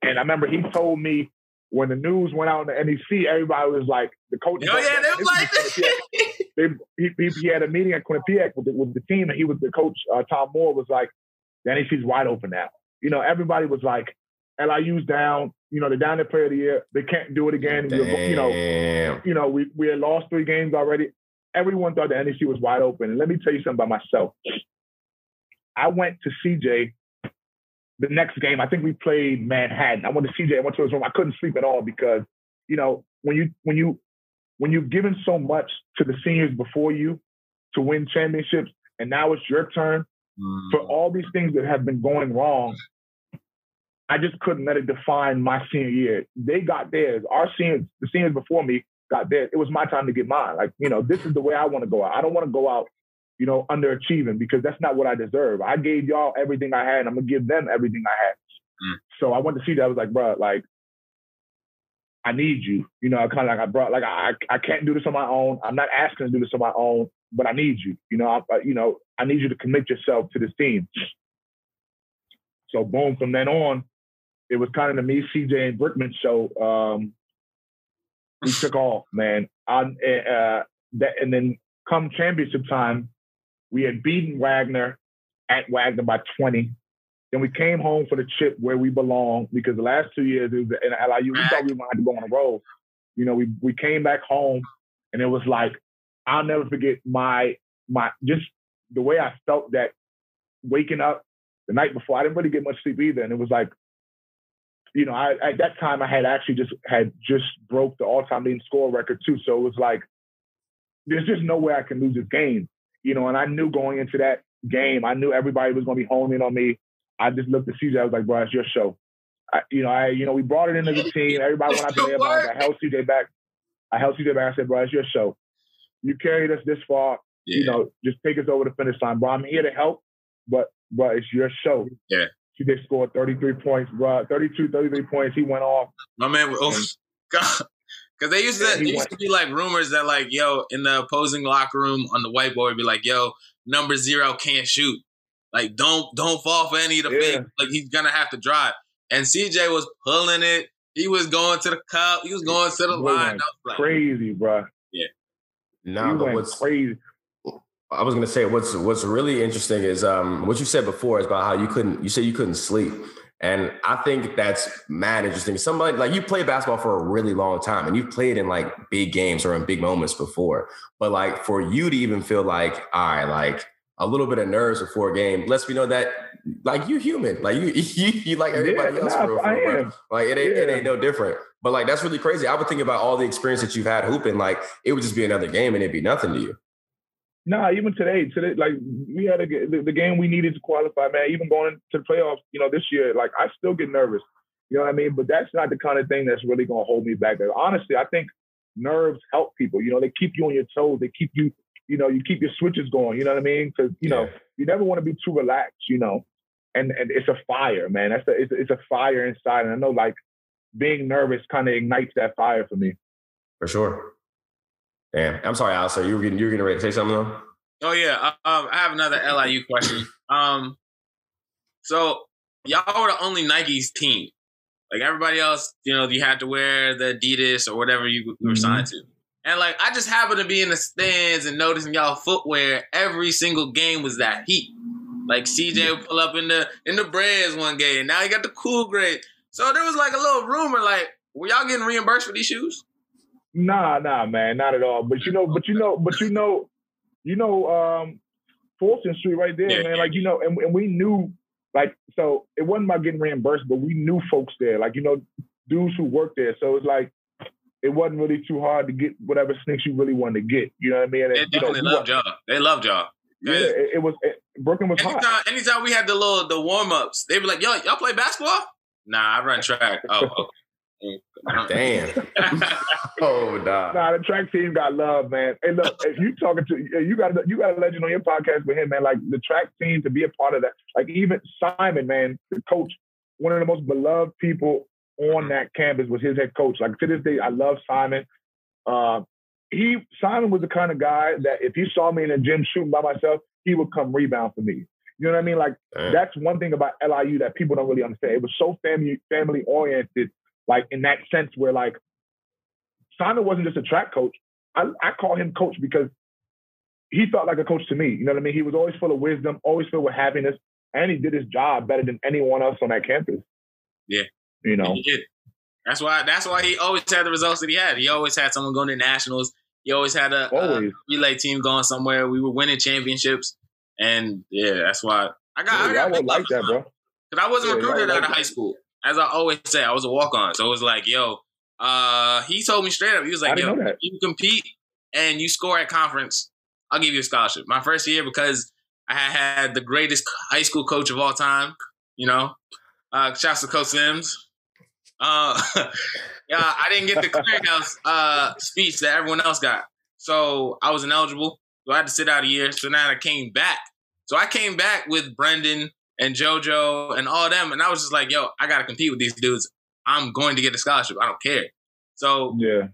and I remember he told me when the news went out in the NEC, everybody was like, the coach. Oh yeah, they were like they, he, he, he, had a meeting at Quinnipiac with the, with the team, and he was the coach. Uh, Tom Moore was like, the NEC's wide open now. You know, everybody was like, LIU's down. You know, they're down their player of the year. They can't do it again. you know, you know, we we had lost three games already. Everyone thought the NEC was wide open. And let me tell you something about myself. I went to CJ the next game, I think we played Manhattan. I went to CJ. I went to his room. I couldn't sleep at all because, you know, when you when you when you've given so much to the seniors before you to win championships, and now it's your turn mm. for all these things that have been going wrong. I just couldn't let it define my senior year. They got theirs. Our seniors, the seniors before me, got theirs. It was my time to get mine. Like, you know, this is the way I want to go out. I don't want to go out you know, underachieving because that's not what I deserve. I gave y'all everything I had. I'm gonna give them everything I had. Mm. So I went to see that. I was like, bro, like, I need you. You know, I kind of like I brought like I I can't do this on my own. I'm not asking to do this on my own, but I need you. You know, I, you know, I need you to commit yourself to this team. So boom, from then on, it was kind of the me, CJ, and Brickman show. Um, we took off, man. I, uh, that, and then come championship time, we had beaten Wagner at Wagner by 20. Then we came home for the chip where we belong because the last two years it was in LIU. We thought we wanted to go on a roll. You know, we we came back home and it was like I'll never forget my my just the way I felt that waking up the night before. I didn't really get much sleep either, and it was like, you know, I at that time I had actually just had just broke the all time leading score record too. So it was like, there's just no way I can lose this game you know, and I knew going into that game, I knew everybody was going to be homing on me. I just looked at CJ. I was like, bro, it's your show. I, you know, I, you know, we brought it into the team. Everybody went out there. I held CJ back. I held CJ back. I said, bro, it's your show. You carried us this far. Yeah. You know, just take us over the finish line, bro. I'm here to help, but, bro, it's your show. Yeah. CJ scored 33 points, bro. 32, 33 points. He went off. My man, was, oh, God. Because they used to, yeah, used to be like rumors that like, yo, in the opposing locker room on the whiteboard, be like, yo, number zero can't shoot. Like, don't don't fall for any of the yeah. Like, he's gonna have to drive. And CJ was pulling it. He was going to the cup. He was going to the line. Like, crazy, bro. Yeah. Nah, he but went what's crazy. I was gonna say what's what's really interesting is um what you said before is about how you couldn't you said you couldn't sleep. And I think that's mad interesting. Somebody like you play basketball for a really long time and you've played in like big games or in big moments before. But like for you to even feel like, all right, like a little bit of nerves before a game lets me know that like you're human. Like you you, you like everybody Yeah, else nah, for real, I for real, am. bro. Like it ain't it ain't no different. But like that's really crazy. I would think about all the experience that you've had hooping, like it would just be another game and it'd be nothing to you. Nah, even today, today, like we had a, the, the game we needed to qualify, man. Even going to the playoffs, you know, this year, like I still get nervous. You know what I mean? But that's not the kind of thing that's really gonna hold me back. Honestly, I think nerves help people. You know, they keep you on your toes. They keep you, you know, you keep your switches going. You know what I mean? Because you know, Yeah. you never want to be too relaxed. You know, and and it's a fire, man. That's a it's, a- it's a fire inside, and I know like being nervous kind of ignites that fire for me. For sure. Damn. I'm sorry, Alistair. You were getting you were getting ready to say something though? Oh yeah, um, I have another LIU question. Um, so y'all were the only Nike's team. Like everybody else, you know, you had to wear the Adidas or whatever you, you were Mhm. signed to. And like, I just happened to be in the stands and noticing y'all footwear. Every single game was that heat. Like CJ would pull up in the in the Breads one game. And now he got the cool grade. So there was like a little rumor, like, were y'all getting reimbursed for these shoes? Nah, nah, man, not at all. But you know, but you know, but you know, you know, um, Fulton Street right there, Yeah, man. yeah. Like you know, and, and we knew, like, so it wasn't about getting reimbursed, but we knew folks there, like you know, dudes who worked there. So it's like it wasn't really too hard to get whatever sneaks you really wanted to get. You know what I mean? And, They know, definitely you loved want- y'all. They loved y'all. Yeah, it, it was it, Brooklyn was hot. Anytime, anytime we had the little the warm ups, they were like, "Yo, y'all play basketball?" Nah, I run track. Oh, okay. Damn. oh nah. Nah, the track team got love, man. Hey, look, if you talking to you got you got a legend on your podcast with him, man. Like the track team to be a part of that. Like even Simon, man, the coach, one of the most beloved people on that campus was his head coach. Like to this day, I love Simon. Uh, he Simon was the kind of guy that if he saw me in the gym shooting by myself, he would come rebound for me. You know what I mean? Like Damn. that's one thing about LIU that people don't really understand. It was so family family oriented, like in that sense where like Simon wasn't just a track coach. I, I call him coach because he felt like a coach to me. You know what I mean? He was always full of wisdom, always filled with happiness, and he did his job better than anyone else on that campus. Yeah. You know. He did. That's why. That's why he always had the results that he had. He always had someone going to nationals. He always had a, a relay team going somewhere. We were winning championships, and yeah, that's why I got. I Yeah, got I would like that, bro. Because I wasn't Yeah, recruited out of high school. As I always say, I was a walk on. So it was like, yo, uh, he told me straight up, he was like, yo, know that. if you compete and you score at conference, I'll give you a scholarship. My first year, because I had had the greatest high school coach of all time, you know, uh, shouts to Coach Sims. Uh, yeah, I didn't get the clearinghouse uh, speech that everyone else got. So I was ineligible. So I had to sit out a year. So now I came back. So I came back with Brendan and JoJo and all them. And I was just like, yo, I got to compete with these dudes. I'm going to get a scholarship. I don't care. So, Yeah.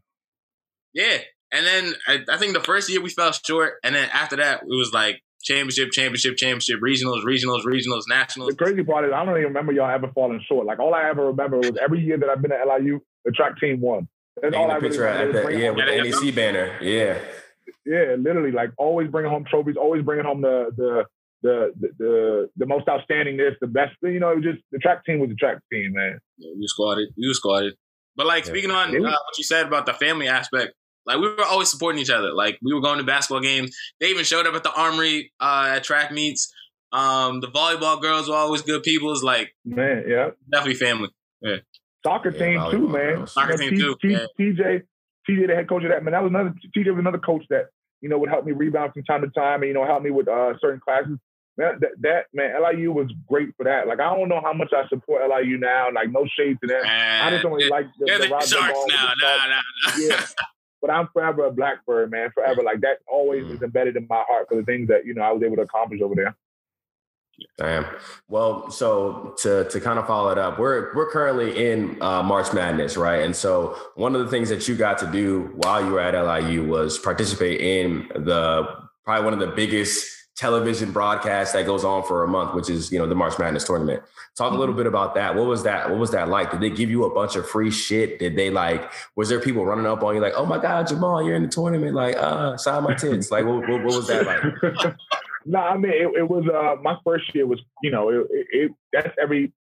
yeah. And then I, I think the first year we fell short. And then after that, it was like championship, championship, championship, regionals, regionals, regionals, nationals. The crazy part is I don't even remember y'all ever falling short. Like all I ever remember was every year that I've been at LIU, the track team won. That's all Taking I the really picture remember. at They yeah home- with the NEC banner. Yeah. Yeah, literally, like always bringing home trophies, always bringing home the the the the the, the most outstanding this, the best. You know, it was just the track team was the track team, man. Yeah, we squatted. you were squatted. But like Yeah. speaking on uh, what you said about the family aspect, like we were always supporting each other. Like we were going to basketball games. They even showed up at the armory uh, at track meets. Um, the volleyball girls were always good people. It's like Man, yeah. definitely family. Soccer Yeah, team too, man. girls. Soccer You team too, yeah. TJ, TJ, the head coach of that man. That was another TJ was another coach that you know would help me rebound from time to time, and you know help me with uh, certain classes. Man, that, that man, LIU was great for that. Like I don't know how much I support LIU now. Like no shade to them. I just don't like the, They're the, the Roger sharks Ball now. the Nah, Sharks. nah, nah. Yeah. But I'm forever a Blackbird, man. Forever. Like that always Mm. is embedded in my heart for the things that, you know, I was able to accomplish over there. Damn. Well, so to to kind of follow it up, we're we're currently in uh, March Madness, right? And so one of the things that you got to do while you were at LIU was participate in the probably one of the biggest television broadcast that goes on for a month, which is you know the March Madness tournament. Talk a little mm-hmm. bit about that. What was that? What was that like? Did they give you a bunch of free shit? Did they like? Was there people running up on you like, "Oh my God, Jamal, you're in the tournament"? Like, uh, sign my tits. like, what, what, what was that like? no, I mean it, it was uh, my first year was you know it, it, it, that's every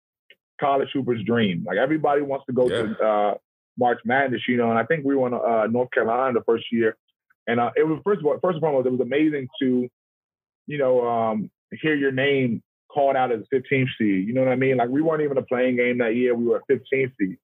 college hooper's dream. Like everybody wants to go yeah. to uh, March Madness, you know, and I think we were in uh, North Carolina the first year, and uh, it was first of all, first and foremost, it was amazing to, you know, um, hear your name called out as a 15th seed. You know what I mean? Like we weren't even a playing game that year; we were a 15th seed,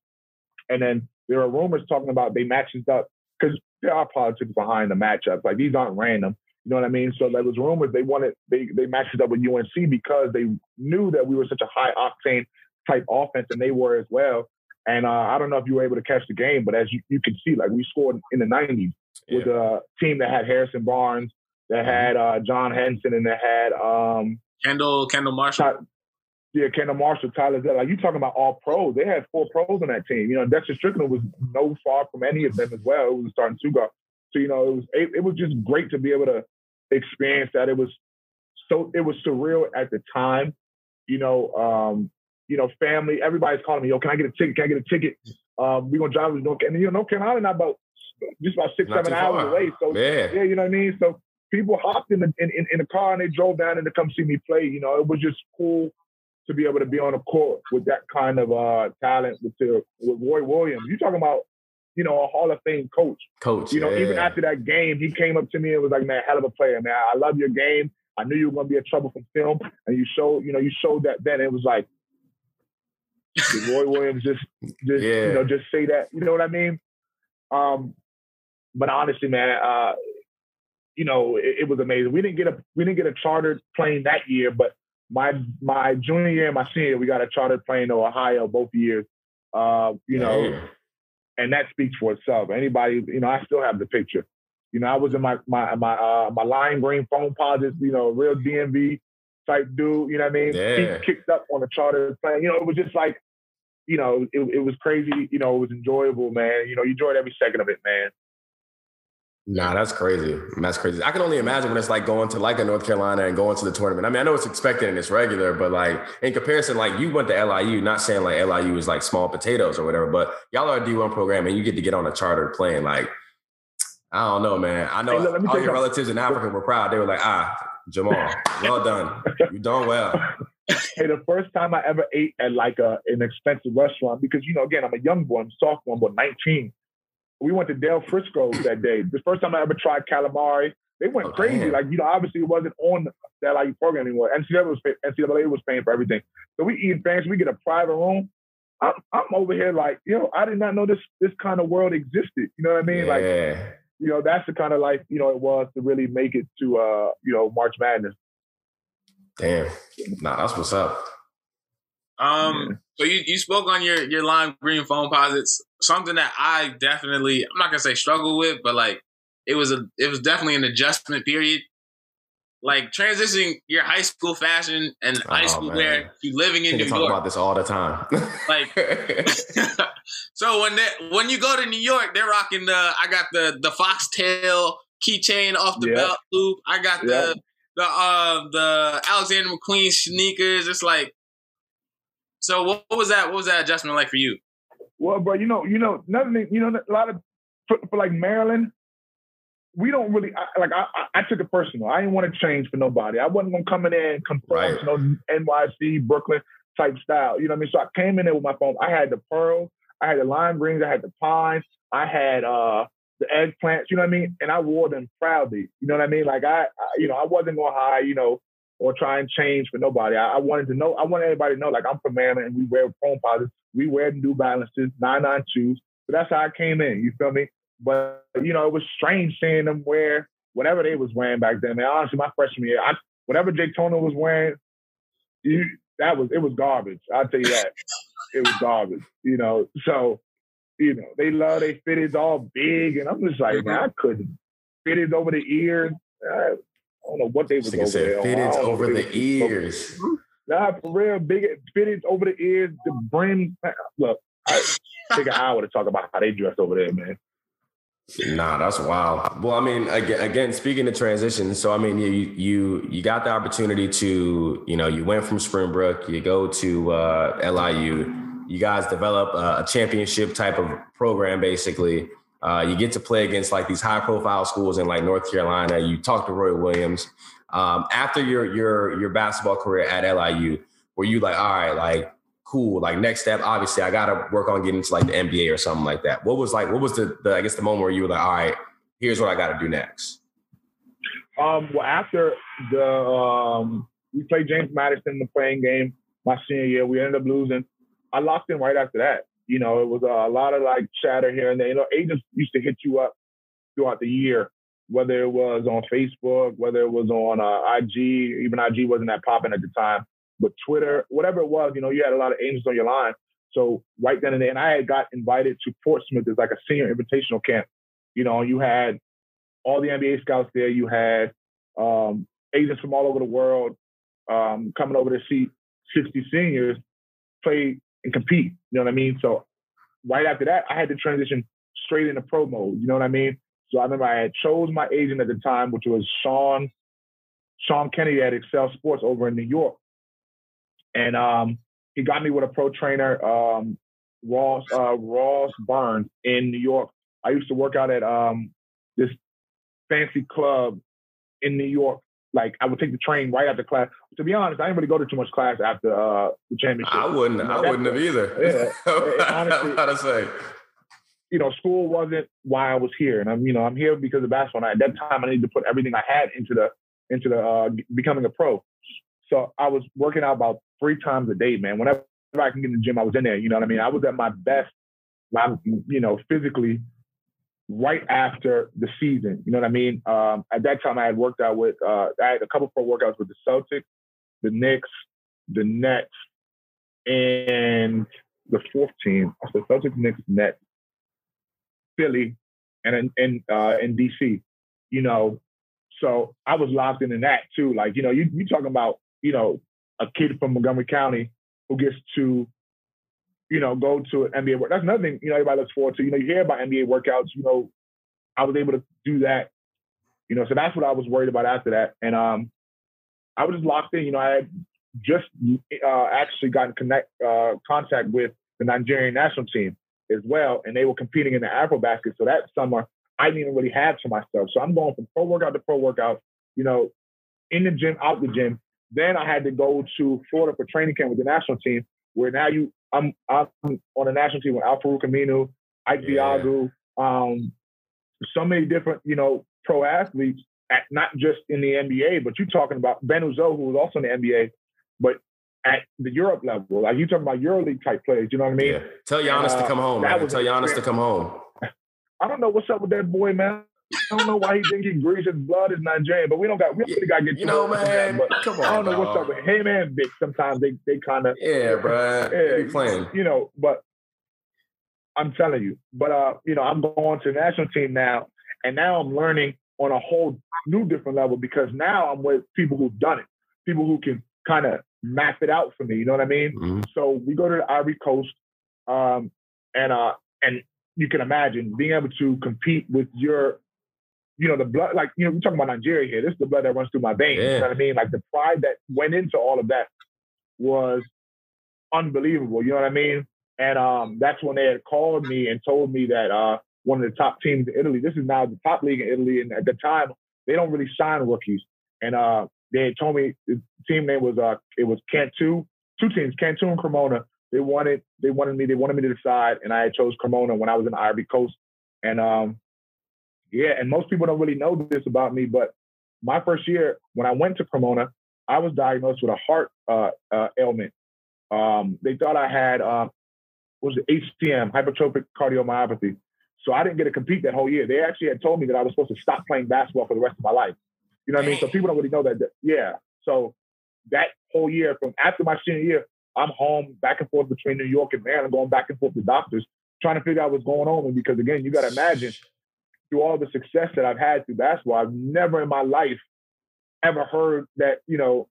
and then there are rumors talking about they matches up because there are politics behind the matchups. Like these aren't random. You know what I mean? So there was rumors they wanted they they matched up with UNC because they knew that we were such a high octane type offense, and they were as well. And uh, I don't know if you were able to catch the game, but as you, you can see, like we scored in the 90s yeah. with a team that had Harrison Barnes, that mm-hmm. had uh, John Henson, and that had um, Kendall Kendall Marshall. yeah, Kendall Marshall, Tyler Like you talking about all pros? They had four pros on that team. You know, Dexter Strickland was no far from any of them as well. It was starting two guard. So you know, it was it, it was just great to be able to experience that. It was so it was surreal at the time. You know, um, you know, family. Everybody's calling me, yo, can I get a ticket? Can I get a ticket? Um, we're gonna drive to North Carolina. You know, North Carolina not about just about six, not seven hours far. away. So yeah. yeah, you know what I mean? So people hopped in the in, in, in the car and they drove down and to come see me play. You know, it was just cool to be able to be on a court with that kind of uh, talent with the, with Roy Williams. You talking about, you know, a Hall of Fame coach. Coach. You know, yeah. even after that game, he came up to me and was like, "Man, hell of a player, man. I love your game. I knew you were going to be a trouble from film, and you showed, you know, you showed that then. It was like, did Roy Williams just just yeah. you know just say that? You know what I mean? Um, but honestly, man, uh, you know, it, it, was amazing. We didn't get a we didn't get a chartered plane that year, but my my junior year and my senior year, we got a chartered plane to Ohio both years. Uh, you know, and that speaks for itself. Anybody, you know, I still have the picture. You know, I was in my my my uh, my lime green Foamposites, you know, real DMV type dude. You know what I mean? Yeah. He kicked up on the charter plane. You know, it was just like, you know, it, it was crazy. You know, it was enjoyable, man. You know, you enjoyed every second of it, man. Nah, that's crazy. That's crazy. I can only imagine when it's like going to like a North Carolina and going to the tournament. I mean, I know it's expected and it's regular, but like in comparison, like you went to LIU, not saying like LIU is like small potatoes or whatever, but y'all are a D1 program and you get to get on a chartered plane. Like, I don't know, man. I know hey, all your relatives in Africa were proud. They were like, ah, Jamal, well done. You done well. Hey, the first time I ever ate at like a an expensive restaurant, because you know, again, I'm a young boy, I'm sophomore, but 19. We went to Del Frisco's that day. The first time I ever tried calamari. They went oh, crazy. Like, you know, obviously it wasn't on that like program anymore. NCAA was pay, NCAA was paying for everything. So we eat fancy, we get a private room. I'm, I'm over here like, you know, I did not know this this kind of world existed. You know what I mean? Yeah. Like you know, that's the kind of life, you know, it was to really make it to, uh, you know, March Madness. Damn. Nah, that's what's up. Um, yeah. so you, you spoke on your, your lime green Foamposites, something that I definitely, I'm not gonna say struggle with, but like, it was a, it was definitely an adjustment period like transitioning your high school fashion and oh, high school man. wear to living in New talk York. about this all the time. like, so when they, when you go to New York, they're rocking the. I got the the foxtail keychain off the yep. belt loop. I got the the uh the Alexander McQueen sneakers. It's like, so what, what, was that? What was that adjustment like for you? Well, bro, you know, you know, nothing. You know, a lot of for, for like Maryland, we don't really I, like. I, I took it personal. I didn't want to change for nobody. I wasn't gonna come in there and conform right. to no NYC Brooklyn type style. You know what I mean? So I came in there with my phone. I had the pearls, I had the lime greens, I had the pines, I had uh the eggplants. You know what I mean? And I wore them proudly. You know what I mean? Like I, I you know, I wasn't gonna hide. You know. Or try and change for nobody. I, I, wanted to know. I want everybody to know, like I'm from Maryland, and we wear Foamposites. We wear New Balances, nine nine twos. So that's how I came in. You feel me? But you know, it was strange seeing them wear whatever they was wearing back then. Man, honestly, my freshman year, I, whatever Daytona was wearing, you, that was it was garbage. I'll tell you that. it was garbage. You know, so you know they love they fitteds all big, and I'm just like, mm-hmm. man, I couldn't fitted over the ears. I don't know what they was over there. Fitted over the ears. Nah, for real, big fitted over the ears, the brim. Look, I take an hour to talk about how they dress over there, man. Nah, that's wild. Well, I mean, again, again, speaking of transition, so I mean, you you you got the opportunity to, you know, you went from Springbrook, you go to uh, LIU, you guys develop a, a championship type of program, basically. Uh, you get to play against like these high profile schools in like North Carolina. You talk to Roy Williams. Um, after your your your basketball career at LIU, were you like, all right, like cool. Like next step, obviously, I got to work on getting to like the NBA or something like that. What was like, what was the, the I guess the moment where you were like, all right, here's what I got to do next? Um, well, after the um, we played James Madison in the playing game my senior year, we ended up losing. I locked in right after that. You know, it was a lot of like chatter here and there. You know, agents used to hit you up throughout the year, whether it was on Facebook, whether it was on uh, IG. Even IG wasn't that popping at the time but Twitter, whatever it was, you know, you had a lot of agents on your line. So right then and there, and I had got invited to Portsmouth as like a senior invitational camp. You know, you had all the NBA scouts there. You had um, agents from all over the world um, coming over to see 60 seniors play and compete. You know what I mean? So right after that, I had to transition straight into pro mode. You know what I mean? So I remember I had chose my agent at the time, which was Sean Sean Kennedy at Excel Sports over in New York. And um, he got me with a pro trainer, um, Ross uh, Ross Barnes in New York. I used to work out at um, this fancy club in New York. Like I would take the train right after class. To be honest, I didn't really go to too much class after uh, the championship. I wouldn't. I wouldn't have either. Yeah. honestly, how to say. You know, school wasn't why I was here, and I'm you know I'm here because of basketball. And at that time, I needed to put everything I had into the into the uh, becoming a pro. So I was working out about three times a day, man. Whenever I can get in the gym, I was in there. You know what I mean? I was at my best, my, you know, physically right after the season. You know what I mean? Um, at that time, I had worked out with, uh, I had a couple pro workouts with the Celtics, the Knicks, the Nets, and the fourth team. So Celtics, Knicks, Nets, Philly, and in uh, in DC. You know, so I was locked in in that too. Like, you know, you you talking about you know, a kid from Montgomery County who gets to, you know, go to an NBA work. That's nothing, you know, everybody looks forward to. You know, you hear about NBA workouts, you know, I was able to do that. You know, so that's what I was worried about after that. And um I was just locked in. You know, I had just uh, actually gotten connect uh, contact with the Nigerian national team as well, and they were competing in the AfroBasket. So that summer, I didn't even really have to myself. So I'm going from pro workout to pro workout. You know, in the gym, out the gym, then I had to go to Florida for training camp with the national team, where now you I'm I'm on the national team with Al-Farouq Aminu, Ike yeah. Um, so many different, you know, pro athletes, at, not just in the NBA, but you're talking about Ben Uzoh, who was also in the NBA, but at the Europe level. Like you talking about EuroLeague type players, you know what I mean? Yeah. Tell Giannis uh, to come home, man. Tell Giannis to come home. I don't know what's up with that boy, man. I don't know why he think he Greece. His blood is Nigerian, but we don't got we really got to get you know, man. That, but come on, I don't know dog. what's up with him and Vic. Sometimes they they kind of yeah, bro. Yeah, be playing. You know, but I'm telling you. But uh, you know, I'm going to the national team now, and now I'm learning on a whole new different level because now I'm with people who've done it, people who can kind of map it out for me. You know what I mean? Mm-hmm. So we go to the Ivory Coast, um, and uh, and you can imagine being able to compete with your you know, the blood, like, you know, we're talking about Nigeria here. This is the blood that runs through my veins. Yeah. You know what I mean? Like the pride that went into all of that was unbelievable. You know what I mean? And um, that's when they had called me and told me that uh, one of the top teams in Italy, this is now the top league in Italy. And at the time, they don't really sign rookies. And uh, they had told me the team name was, uh, it was Cantu, two teams, Cantu and Cremona. They wanted, they wanted me, they wanted me to decide. And I chose Cremona when I was in Ivory Coast. And um, yeah, and most people don't really know this about me, but my first year when I went to Cremona, I was diagnosed with a heart uh, uh, ailment. Um, they thought I had uh, was it HCM, hypertrophic cardiomyopathy. So I didn't get to compete that whole year. They actually had told me that I was supposed to stop playing basketball for the rest of my life. You know what I mean? So people don't really know that. yeah. So that whole year, from after my senior year, I'm home back and forth between New York and Maryland, going back and forth to doctors, trying to figure out what's going on. Because again, you got to imagine through all the success that I've had through basketball, I've never in my life ever heard that, you know,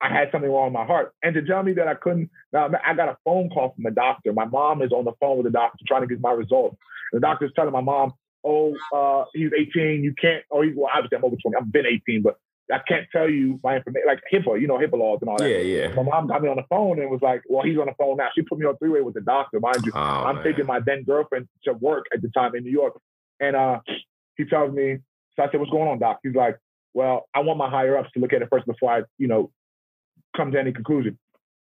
I had something wrong with my heart. And to tell me that I couldn't, now I got a phone call from the doctor. My mom is on the phone with the doctor trying to get my results. The doctor's telling my mom, oh, uh, he's 18, you can't, oh, he's, well, obviously I'm over 20, I've been 18, but I can't tell you my information, like HIPAA, you know, HIPAA laws and all that. Yeah, yeah. My mom got me on the phone and was like, well, he's on the phone now. She put me on three way with the doctor, mind you. Oh, I'm man. taking my then girlfriend to work at the time in New York. And uh, he tells me, so I said, what's going on, doc? He's like, well, I want my higher ups to look at it first before I, you know, come to any conclusion.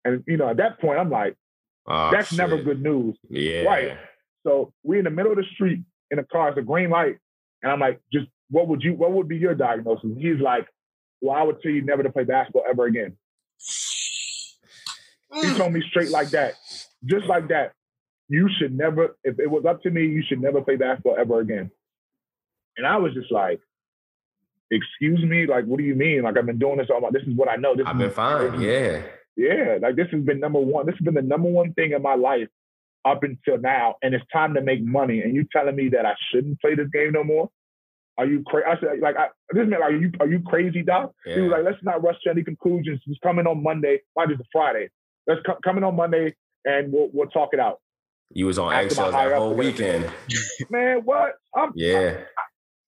And, you know, at that point, I'm like, Oh, that's never good news. Yeah. Right. So we in the middle of the street in a car, it's a green light. And I'm like, just what would you, what would be your diagnosis? He's like, well, I would tell you never to play basketball ever again. He told me straight like that, just like that. You should never, if it was up to me, you should never play basketball ever again. And I was just like, excuse me, like, what do you mean? Like, I've been doing this all my, this is what I know. This I've is- been fine. Yeah. yeah, like this has been number one. This has been the number one thing in my life up until now, and it's time to make money. And you telling me that I shouldn't play this game no more? Are you crazy? I said, like, I, this man, are you are you crazy, doc? Yeah. He was like, let's not rush to any conclusions. He's coming on Monday. Mind it's a Friday. Let's come coming on Monday, and we'll we'll talk it out. You was on eggshells that whole weekend. Man, what? I'm Yeah.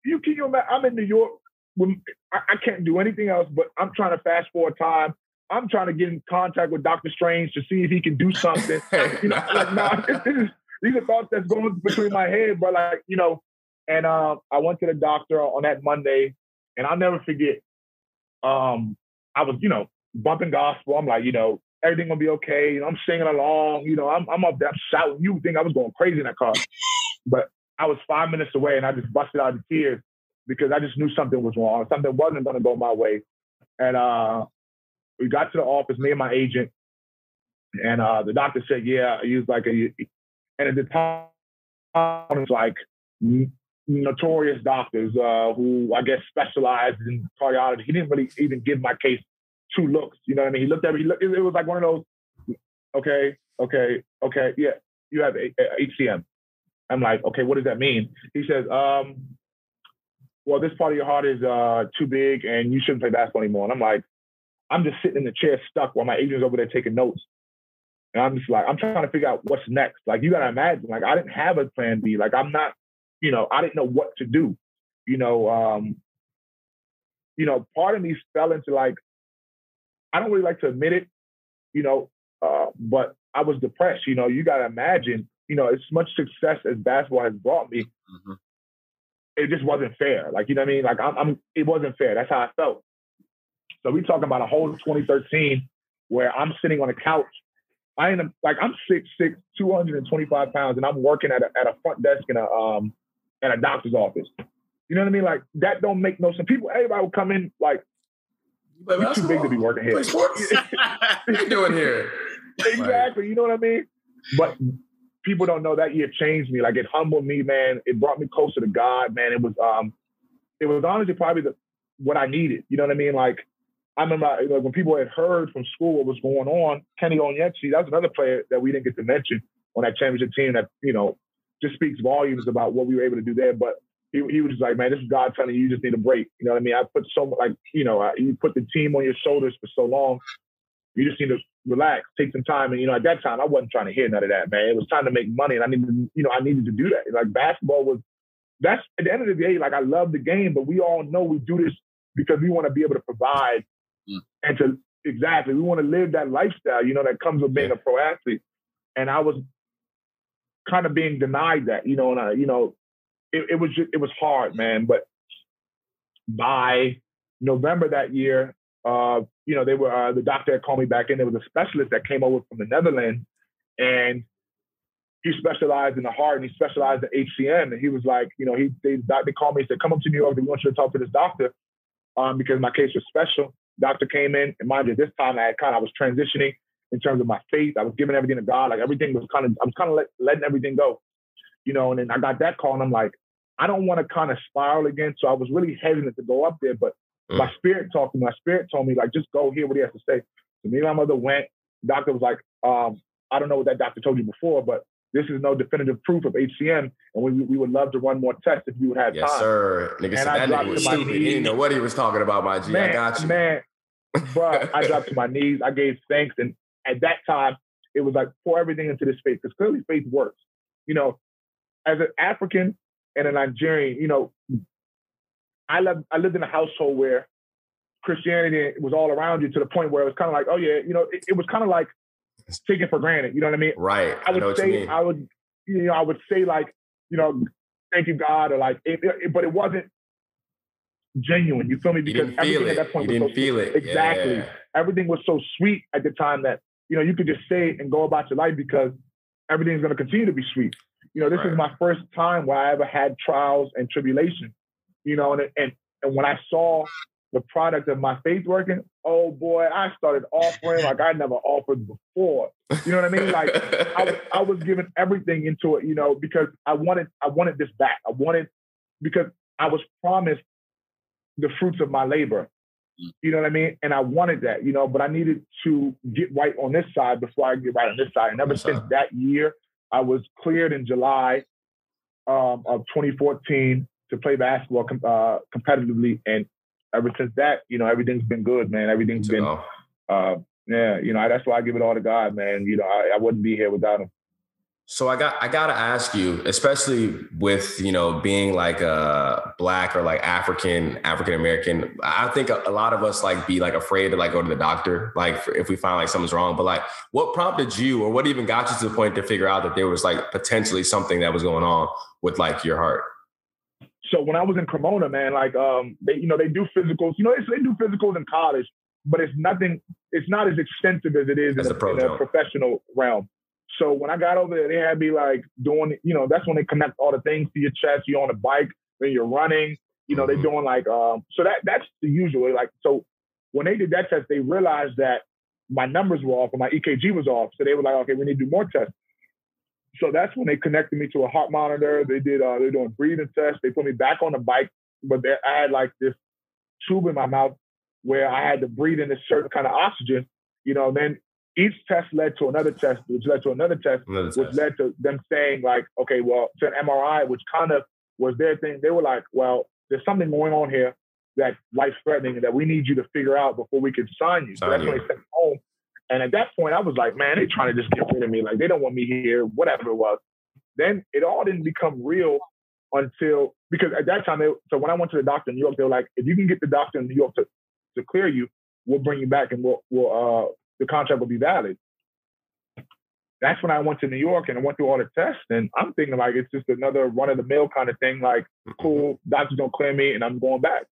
you can you imagine? I'm in New York. When, I, I can't do anything else, but I'm trying to fast forward time. I'm trying to get in contact with Doctor Strange to see if he can do something. you know, like, nah, this, this is, these are thoughts that's going between my head, but like, you know, and uh, I went to the doctor on that Monday, and I'll never forget. Um, I was, you know, bumping gospel. I'm like, you know, everything gonna be okay. You know, I'm singing along. You know, I'm I'm up there I'm shouting. You would think I was going crazy in that car, but I was five minutes away, and I just busted out in tears because I just knew something was wrong. Something wasn't gonna go my way, and uh, we got to the office, me and my agent, and uh, the doctor said, "Yeah." He was like, a, and at the time, it was like notorious doctors uh, who I guess specialized in cardiology. He didn't really even give my case two looks. You know what I mean? He looked at me. He looked, it was like one of those. Okay, okay, okay. Yeah, you have HCM. I'm like, okay, what does that mean? He says, um, well, this part of your heart is uh, too big and you shouldn't play basketball anymore. And I'm like, I'm just sitting in the chair stuck while my agent's over there taking notes. And I'm just like, I'm trying to figure out what's next. Like, you got to imagine, like, I didn't have a plan B. Like, I'm not, you know, I didn't know what to do. You know, um, you know, part of me fell into like, I don't really like to admit it, you know, uh, but I was depressed. You know, you got to imagine, you know, as much success as basketball has brought me, Mhm. it just wasn't fair. Like, you know what I mean? Like, I'm, I'm it wasn't fair. That's how I felt. So we talking about a whole 2013 where I'm sitting on a couch. I am like I'm 6'6", 225 pounds, and I'm working at a at a front desk in a um at a doctor's office. You know what I mean? Like that don't make no sense. People, everybody will come in like you're too big to be working here. Sports? what you doing here? exactly. You know what I mean? But people don't know that year changed me. Like it humbled me, man. It brought me closer to God, man. It was um, it was honestly probably the what I needed. You know what I mean? Like I remember like, when people had heard from school what was going on. Kenny Onyechi, that was another player that we didn't get to mention on that championship team. That you know just speaks volumes about what we were able to do there. But he, he was just like, man, this is God telling you you just need a break. You know what I mean? I put so much like you know I, you put the team on your shoulders for so long. You just need to relax, take some time. And you know, at that time, I wasn't trying to hear none of that, man. It was time to make money, and I needed, you know, I needed to do that. Like basketball was. That's at the end of the day, like I love the game, but we all know we do this because we want to be able to provide Mm. and to exactly we want to live that lifestyle, you know, that comes with being a pro athlete. And I was kind of being denied that, you know, and I, you know, it, it was just, it was hard, man. But by November that year, uh, you know, they were uh, the doctor had called me back in. There was a specialist that came over from the Netherlands, and he specialized in the heart and he specialized in HCM. And he was like, you know, he they, they called me and said, "Come up to New York. We want you to talk to this doctor um, because my case was special." Doctor came in, and mind you, this time I had kind of I was transitioning in terms of my faith. I was giving everything to God. Like everything was kind of I was kind of let, letting everything go, you know. And then I got that call, and I'm like, I don't want to kind of spiral again. So I was really hesitant to go up there, but Mm. my spirit talked to me. My spirit told me like, just go hear what he has to say. So me and my mother went. Doctor was like, um, I don't know what that doctor told you before, but this is no definitive proof of HCM, and we, we would love to run more tests if you would have Yes, time. sir. Nigga And said I that nigga was stupid. He didn't know what he was talking about, my G. I got you. Man, bro, I dropped to my knees. I gave thanks, and at that time, it was like pour everything into this faith because clearly faith works. You know, as an African, and a Nigerian, you know, I lived I lived in a household where Christianity was all around you to the point where it was kind of like, oh yeah, you know, it, it was kind of like taken for granted. You know what I mean? Right. I would say I would, you know, I would say like, you know, thank you God, or like, it, it, but it wasn't genuine. You feel me? Because everything at that point you was didn't so feel sweet. it. Exactly. Yeah. Everything was so sweet at the time that you know you could just say it and go about your life because everything's going to continue to be sweet. You know, this right. is my first time where I ever had trials and tribulation. You know, and and and when I saw the product of my faith working, oh boy, I started offering like I never offered before. You know what I mean? Like I, I was giving everything into it, you know, because I wanted I wanted this back. I wanted because I was promised the fruits of my labor. You know what I mean? And I wanted that, you know, but I needed to get right on this side before I get right on this side. And ever since that year, I was cleared in July um, of 2014 to play basketball com- uh, competitively. And ever since that, you know, everything's been good, man. Everything's been, uh, yeah, you know, that's why I give it all to God, man. You know, I, I wouldn't be here without him. So I got I gotta ask you, especially with you know being like a black or like African African American. I think a, a, lot of us like be like afraid to like go to the doctor, like if we find like something's wrong. But like, what prompted you, or what even got you to the point to figure out that there was like potentially something that was going on with like your heart? So when I was in Cremona, man, like um, they you know they do physicals. You know they, they do physicals in college, but it's nothing. It's not as extensive as it is as in, a, in a professional realm. So when I got over there, they had me like doing, you know, that's when they connect all the things to your chest. You're on a bike, then you're running. You know, mm-hmm. they're doing like, um, so that that's the usual. Like, so when they did that test, they realized that my numbers were off and my EKG was off. So they were like, okay, we need to do more tests. So that's when they connected me to a heart monitor. They did, uh, they're doing breathing tests. They put me back on the bike, but they, I had like this tube in my mouth where I had to breathe in a certain kind of oxygen. You know, and then each test led to another test, which led to another test, another which test. led to them saying like, okay, well, to an MRI, which kind of was their thing. They were like, well, there's something going on here that's life threatening and that we need you to figure out before we can sign you. Sign so that's you. when they sent me home. And at that point, I was like, man, they're trying to just get rid of me. Like they don't want me here, whatever it was. Then it all didn't become real until because at that time, they, so when I went to the doctor in New York, they were like, if you can get the doctor in New York to, to clear you, we'll bring you back and we'll, we'll uh, the contract will be valid. That's when I went to New York and I went through all the tests. And I'm thinking like it's just another run of the mill kind of thing. Like, mm-hmm. cool, doctors don't clear me and I'm going back.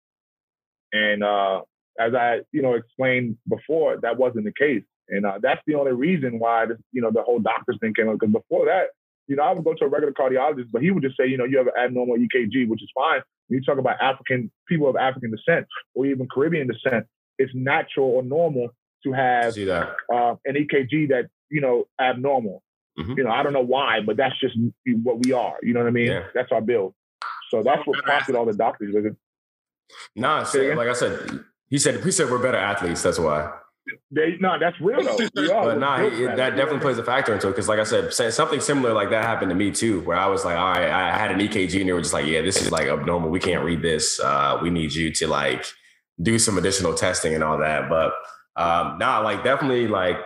And uh, as I, you know, explained before, that wasn't the case. And uh, that's the only reason why, this, you know, the whole doctors thing came up. Because before that, you know, I would go to a regular cardiologist, but he would just say, you know, you have an abnormal EKG, which is fine. When you talk about African people of African descent or even Caribbean descent, it's natural or normal to have uh, an EKG that you know abnormal. Mm-hmm. You know, I don't know why, but that's just what we are. You know what I mean? Yeah. That's our build. So that's what prompted all the doctors. Nah, so, like I said, he said he said we're better athletes. That's why. They, no, that's real though. but nah, he, that definitely plays a factor into it because, like I said, something similar like that happened to me too, where I was like, all right, I had an EKG and they were just like, yeah, this is like abnormal. We can't read this. Uh, we need you to like do some additional testing and all that. But um, nah, like definitely like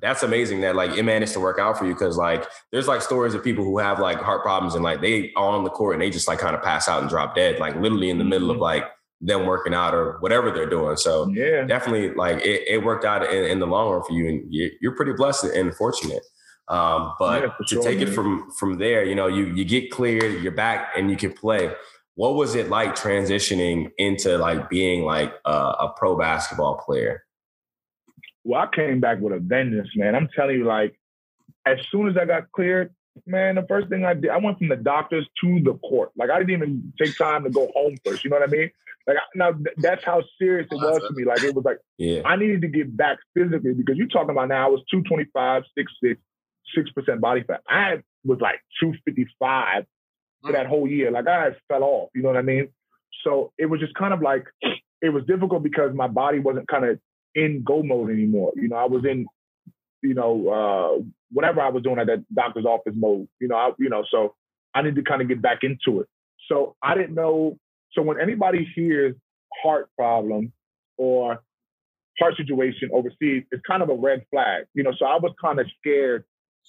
that's amazing that like it managed to work out for you because like there's like stories of people who have like heart problems and like they are on the court and they just like kind of pass out and drop dead, like literally in the middle of mm-hmm. like them working out or whatever they're doing. So yeah, definitely like it, it worked out in, in, the long run for you and you're pretty blessed and fortunate. Um, but yeah, to sure, take man. it from from there, you know, you you get cleared, you're back and you can play. What was it like transitioning into like being like a, a pro basketball player? Well, I came back with a vengeance, man. I'm telling you, like, as soon as I got cleared, man, the first thing I did, I went from the doctors to the court. Like, I didn't even take time to go home first. You know what I mean? Like, now that's how serious it was to me. Like, it was like, yeah. I needed to get back physically because you're talking about now, I was 225, 6'6, 6% body fat. I was like 255 for that mm. whole year. Like, I fell off. You know what I mean? So it was just kind of like, it was difficult because my body wasn't kind of in go mode anymore. You know, I was in, you know, uh, whatever I was doing at that doctor's office mode. You know, I, you know, so I need to kind of get back into it. So I didn't know. So when anybody hears heart problem or heart situation overseas, it's kind of a red flag. You know, so I was kind of scared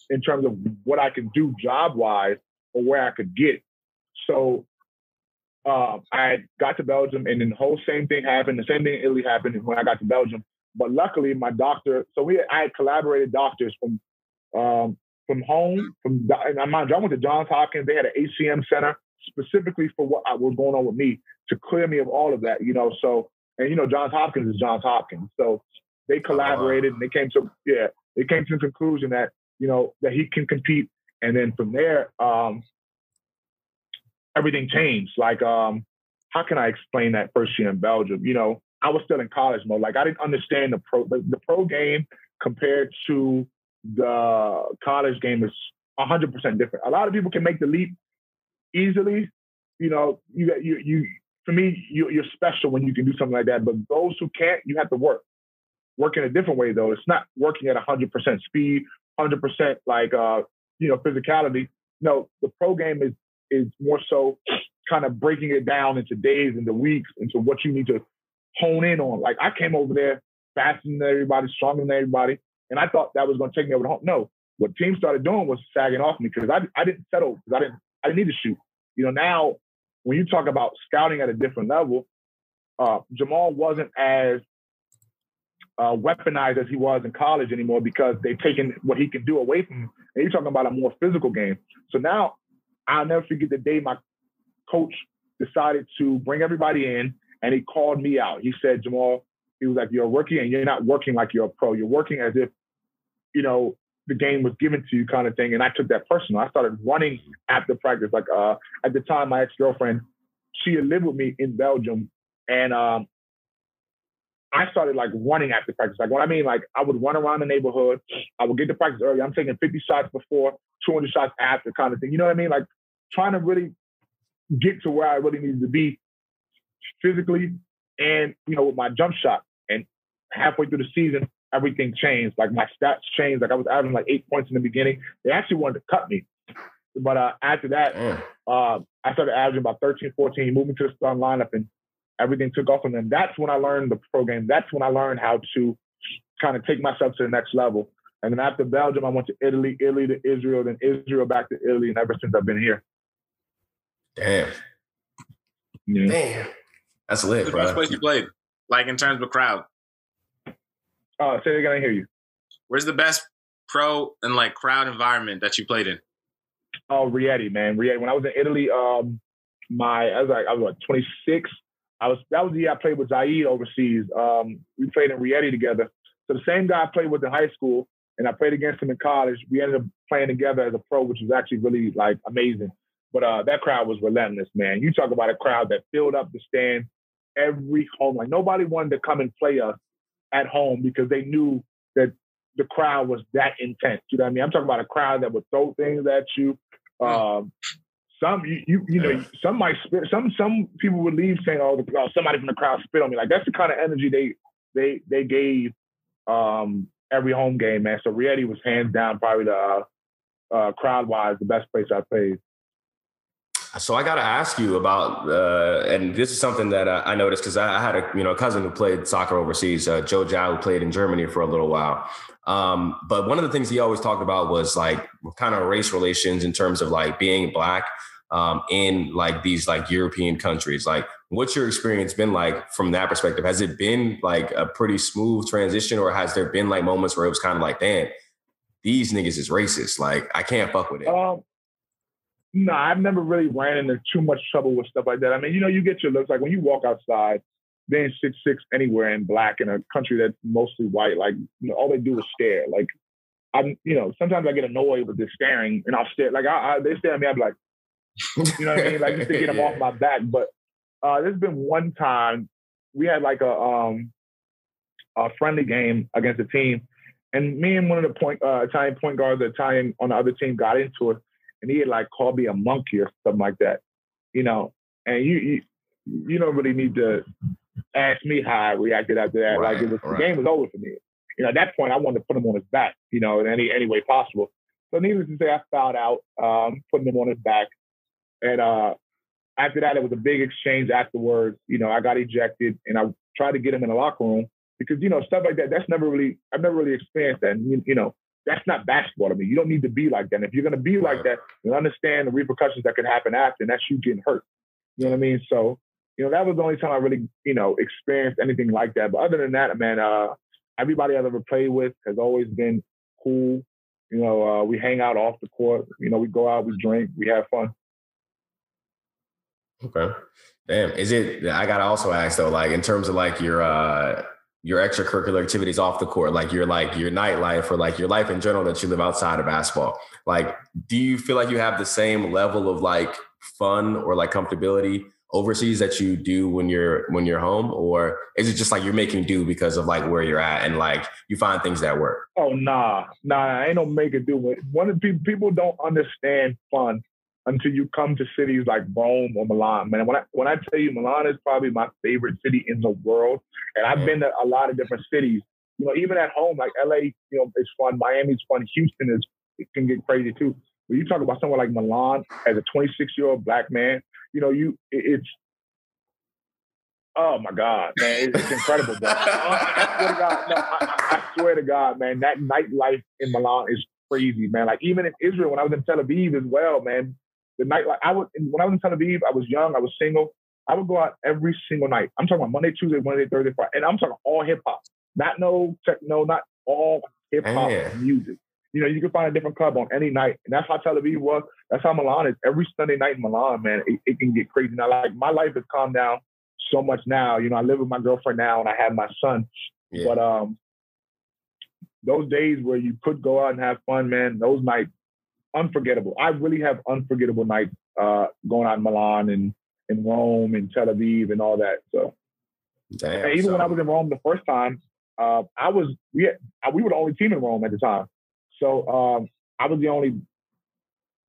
in terms of what I could do job wise or where I could get. so uh, I got to Belgium, and then the whole same thing happened. The same thing in Italy happened when I got to Belgium. But luckily, my doctor. So we, I had collaborated doctors from um, from home. From and I mind you, I went to Johns Hopkins. They had an HCM center specifically for what was going on with me to clear me of all of that. You know, so and you know, Johns Hopkins is Johns Hopkins. So they collaborated and they came to yeah, they came to the conclusion that you know that he can compete. And then from there, um, everything changed. Like, um, how can I explain that first year in Belgium? You know, I was still in college mode. Like, I didn't understand the pro the, the pro game compared to the college game is 100% different. A lot of people can make the leap easily. You know, you you you for me, you, you're special when you can do something like that. But those who can't, you have to work. Work in a different way though. It's not working at 100% speed, 100% like uh, you know physicality. No, the pro game is is more so kind of breaking it down into days, into weeks, into what you need to hone in on. Like I came over there faster than everybody, stronger than everybody, and I thought that was going to take me over the home. No, what teams started doing was sagging off me because I I didn't settle because I didn't I didn't need to shoot. You know now when you talk about scouting at a different level, uh, Jamal wasn't as uh, weaponized as he was in college anymore because they've taken what he can do away from him. And you're talking about a more physical game. So now I'll never forget the day my coach decided to bring everybody in and he called me out. He said, Jamal, he was like, You're a rookie and you're not working like you're a pro. You're working as if, you know, the game was given to you kind of thing. And I took that personal. I started running after practice. Like uh, at the time, my ex-girlfriend, she had lived with me in Belgium. And um, I started like running after practice. Like what I mean, like I would run around the neighborhood. I would get to practice early. I'm taking 50 shots before, 200 shots after kind of thing. You know what I mean? Like trying to really get to where I really needed to be physically and, you know, with my jump shot. And halfway through the season, everything changed. Like my stats changed. Like I was averaging like eight points in the beginning. They actually wanted to cut me. But uh, after that, uh, I started averaging about 13, 14, moving to the starting lineup, and everything took off. And then that's when I learned the program. That's when I learned how to kind of take myself to the next level. And then after Belgium, I went to Italy, Italy to Israel, then Israel back to Italy, and ever since I've been here. Damn. Yeah. Damn. That's lit, the bro. place you played, like in terms of crowd. Oh, say it again. I hear you. Where's the best pro and like crowd environment that you played in? Oh, Rieti, man. Rieti. When I was in Italy, um, my I was like I was what 26. I was that was the year I played with Zaid overseas. Um, we played in Rieti together. So the same guy I played with in high school, and I played against him in college. We ended up playing together as a pro, which was actually really like amazing. But uh, that crowd was relentless, man. You talk about a crowd that filled up the stand every home. Like nobody wanted to come and play us at home because they knew that the crowd was that intense. You know what I mean? I'm talking about a crowd that would throw things at you. Um, some you, you you know some might spit. Some some people would leave saying, "Oh, the, oh, somebody from the crowd spit on me." Like that's the kind of energy they they they gave um, every home game, man. So Rieti was hands down probably the uh, uh, crowd wise the best place I played. So I got to ask you about, uh, and this is something that I, I noticed because I, I, had a you know a cousin who played soccer overseas, uh, Joe Jao, who played in Germany for a little while. Um, but one of the things he always talked about was like kind of race relations in terms of like being black um, in like these like European countries. Like, what's your experience been like from that perspective? Has it been like a pretty smooth transition, or has there been like moments where it was kind of like, damn, these niggas is racist. Like, I can't fuck with it. Um, no, I've never really ran into too much trouble with stuff like that. I mean, you know, you get your looks like when you walk outside, being six six anywhere in black in a country that's mostly white, like you know, all they do is stare. Like I'm, you know, sometimes I get annoyed with this staring, and I'll stare. Like I, I they stare at me, I'm like, you know what I mean, like just to get them yeah. off my back. But uh, there's been one time we had like a um a friendly game against a team, and me and one of the point uh, Italian point guards, the Italian on the other team, got into it and he had like called me a monkey or something like that, you know. And you you, you don't really need to ask me how I reacted after that. Right, like it was right. the game was over for me. You know, at that point I wanted to put him on his back, you know, in any any way possible. So needless to say, I fouled out, um, putting him on his back. And uh, after that, it was a big exchange afterwards. You know, I got ejected and I tried to get him in the locker room because, you know, stuff like that, that's never really, I've never really experienced that. You, you know, that's not basketball to me. You don't need to be like that. And if you're gonna be like that, you understand the repercussions that could happen after, and that's you getting hurt. You know what I mean? So, you know, that was the only time I really, you know, experienced anything like that. But other than that, man, uh, everybody I've ever played with has always been cool. You know, uh, we hang out off the court. You know, we go out, we drink, we have fun. Okay. Damn. Is it? I gotta also ask though, like in terms of like your uh your extracurricular activities off the court, like your like your nightlife or like your life in general that you live outside of basketball. Like, do you feel like you have the same level of like fun or like comfortability overseas that you do when you're when you're home, or is it just like you're making do because of like where you're at and like you find things that work? Oh nah, nah, I ain't no make it do. One of the people people don't understand fun until you come to cities like Rome or Milan. Man, when I when I tell you Milan is probably my favorite city in the world, and I've been to a lot of different cities. You know, even at home, like LA, you know, it's fun. Miami's fun. Houston is it can get crazy too. But you talk about somewhere like Milan as a 26 year old black man, you know, you it- it's oh my god, man, it's, it's incredible. Bro. I swear to God, no, I, I swear to God, man, that nightlife in Milan is crazy, man. Like even in Israel, when I was in Tel Aviv as well, man, the night like I would when I was in Tel Aviv, I was young, I was single. I would go out every single night. I'm talking about Monday, Tuesday, Wednesday, Thursday, Friday, and I'm talking all hip hop, not no techno, not all hip hop music. You know, you can find a different club on any night, and that's how Tel Aviv was. That's how Milan is. Every Sunday night in Milan, man, it, it can get crazy. Now, like my life has calmed down so much now. You know, I live with my girlfriend now, and I have my son. Yeah. But um, those days where you could go out and have fun, man, those nights unforgettable. I really have unforgettable nights uh, going out in Milan and in Rome and Tel Aviv and all that. So Damn. even so- when I was in Rome the first time, uh, I was we had, uh, we were the only team in Rome at the time. So um, I was the only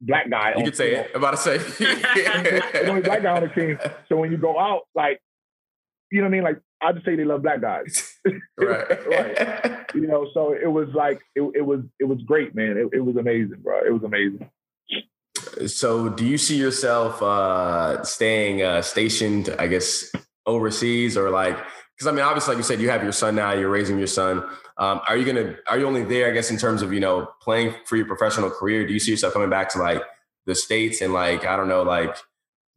black guy. you could say it. About to say. the only black guy on the team. So when you go out, like, you know what I mean? Like, I just say they love black guys. Right. Right. You know, so it was like it, it was it was great, man. It, it was amazing, bro. It was amazing. So, do you see yourself uh, staying uh, stationed, I guess, overseas, or like? Because I mean, obviously, like you said, you have your son now. You're raising your son. Um, are you gonna? Are you only there, I guess, in terms of you know playing for your professional career? Do you see yourself coming back to like the states and like I don't know, like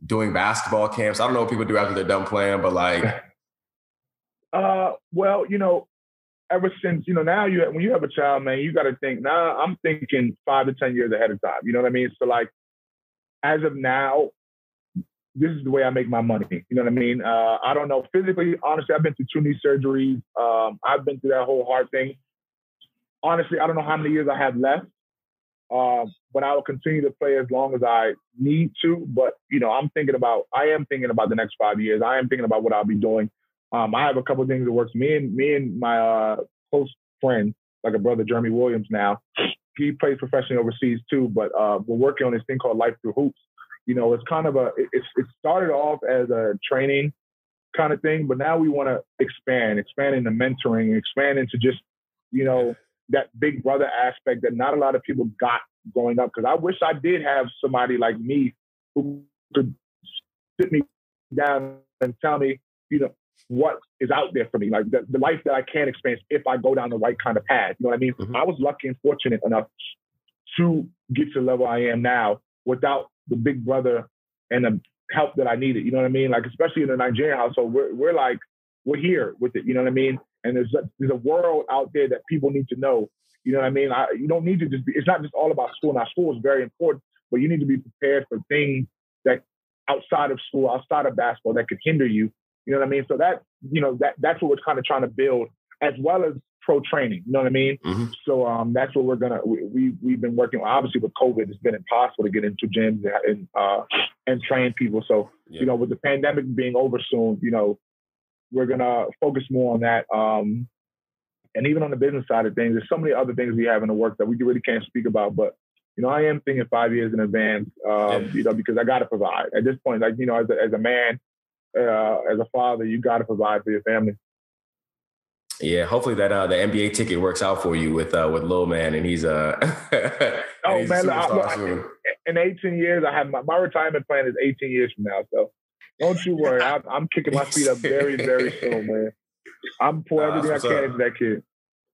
doing basketball camps? I don't know what people do after they're done playing, but like, well, you know, ever since you know now you when you have a child, man, you got to think. Now I'm thinking five to ten years ahead of time. You know what I mean? So like, as of now, this is the way I make my money. You know what I mean? Uh, I don't know physically. Honestly, I've been through two knee surgeries. Um, I've been through that whole heart thing. Honestly, I don't know how many years I have left. Um, but I will continue to play as long as I need to. But you know, I'm thinking about. I am thinking about the next five years. I am thinking about what I'll be doing. Um, I have a couple of things that works. Me and me and my uh, close friend, like a brother, Jeremy Williams. Now, he plays professionally overseas too. But uh, we're working on this thing called Life Through Hoops. You know, it's kind of a. It, it started off as a training kind of thing, but now we want to expand, expand into mentoring, expand into just you know that big brother aspect that not a lot of people got growing up. Because I wish I did have somebody like me who could sit me down and tell me, you know, what is out there for me, like the, the life that I can experience if I go down the right kind of path. You know what I mean? Mhm. I was lucky and fortunate enough to get to the level I am now without the big brother and the help that I needed. You know what I mean? Like especially in the Nigerian household, we're we're like we're here with it. You know what I mean? And there's a, there's a world out there that people need to know. You know what I mean? I, you don't need to just be. It's not just all about school. Now school is very important, but you need to be prepared for things that outside of school, outside of basketball, that could hinder you. You know what I mean? So that you know that that's what we're kind of trying to build, as well as pro training. You know what I mean? Mhm. So um, that's what we're gonna. We, we we've been working. on. Obviously, with COVID, it's been impossible to get into gyms and and, uh, and train people. So Yeah. you know, with the pandemic being over soon, you know, we're gonna focus more on that. Um, and even on the business side of things, there's so many other things we have in the work that we really can't speak about. But you know, I am thinking five years in advance. Um, Yeah. You know, because I got to provide at this point. Like you know, as a, as a man, uh, as a father, you got to provide for your family. yeah. Hopefully that uh, the NBA ticket works out for you with uh, with Lil Man, and he's uh, and Oh, he's man, I- look, I- in 18 years, I have my, my retirement plan is 18 years from now. So don't you worry. I'm, I'm kicking my feet up very, very soon, man. I'm pouring Nah, everything I can what's into that kid.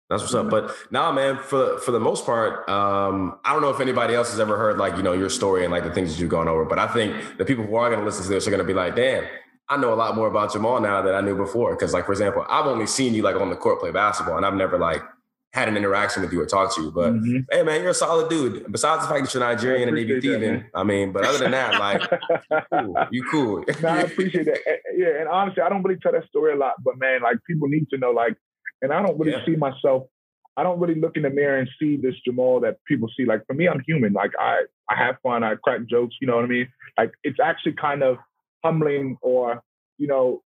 That's what's up. But nah, man, for for the most part, um, I don't know if anybody else has ever heard like you know your story and like the things that you've gone over. But I think the people who are going to listen to this are going to be like, damn, I know a lot more about Jamal now than I knew before. Because like for example, I've only seen you like on the court play basketball, and I've never like had an interaction with you or talked to you. But mm-hmm. hey, man, you're a solid dude. Besides the fact that you're Nigerian and maybe thieving, I mean, but other than that, like you cool. You cool. no, I appreciate that. Yeah, and honestly, I don't really tell that story a lot, but man, like people need to know, like and I don't really yeah. see myself. I don't really look in the mirror and see this Jamal that people see. Like for me, I'm human. Like I, I have fun. I crack jokes. You know what I mean? Like it's actually kind of humbling, or you know,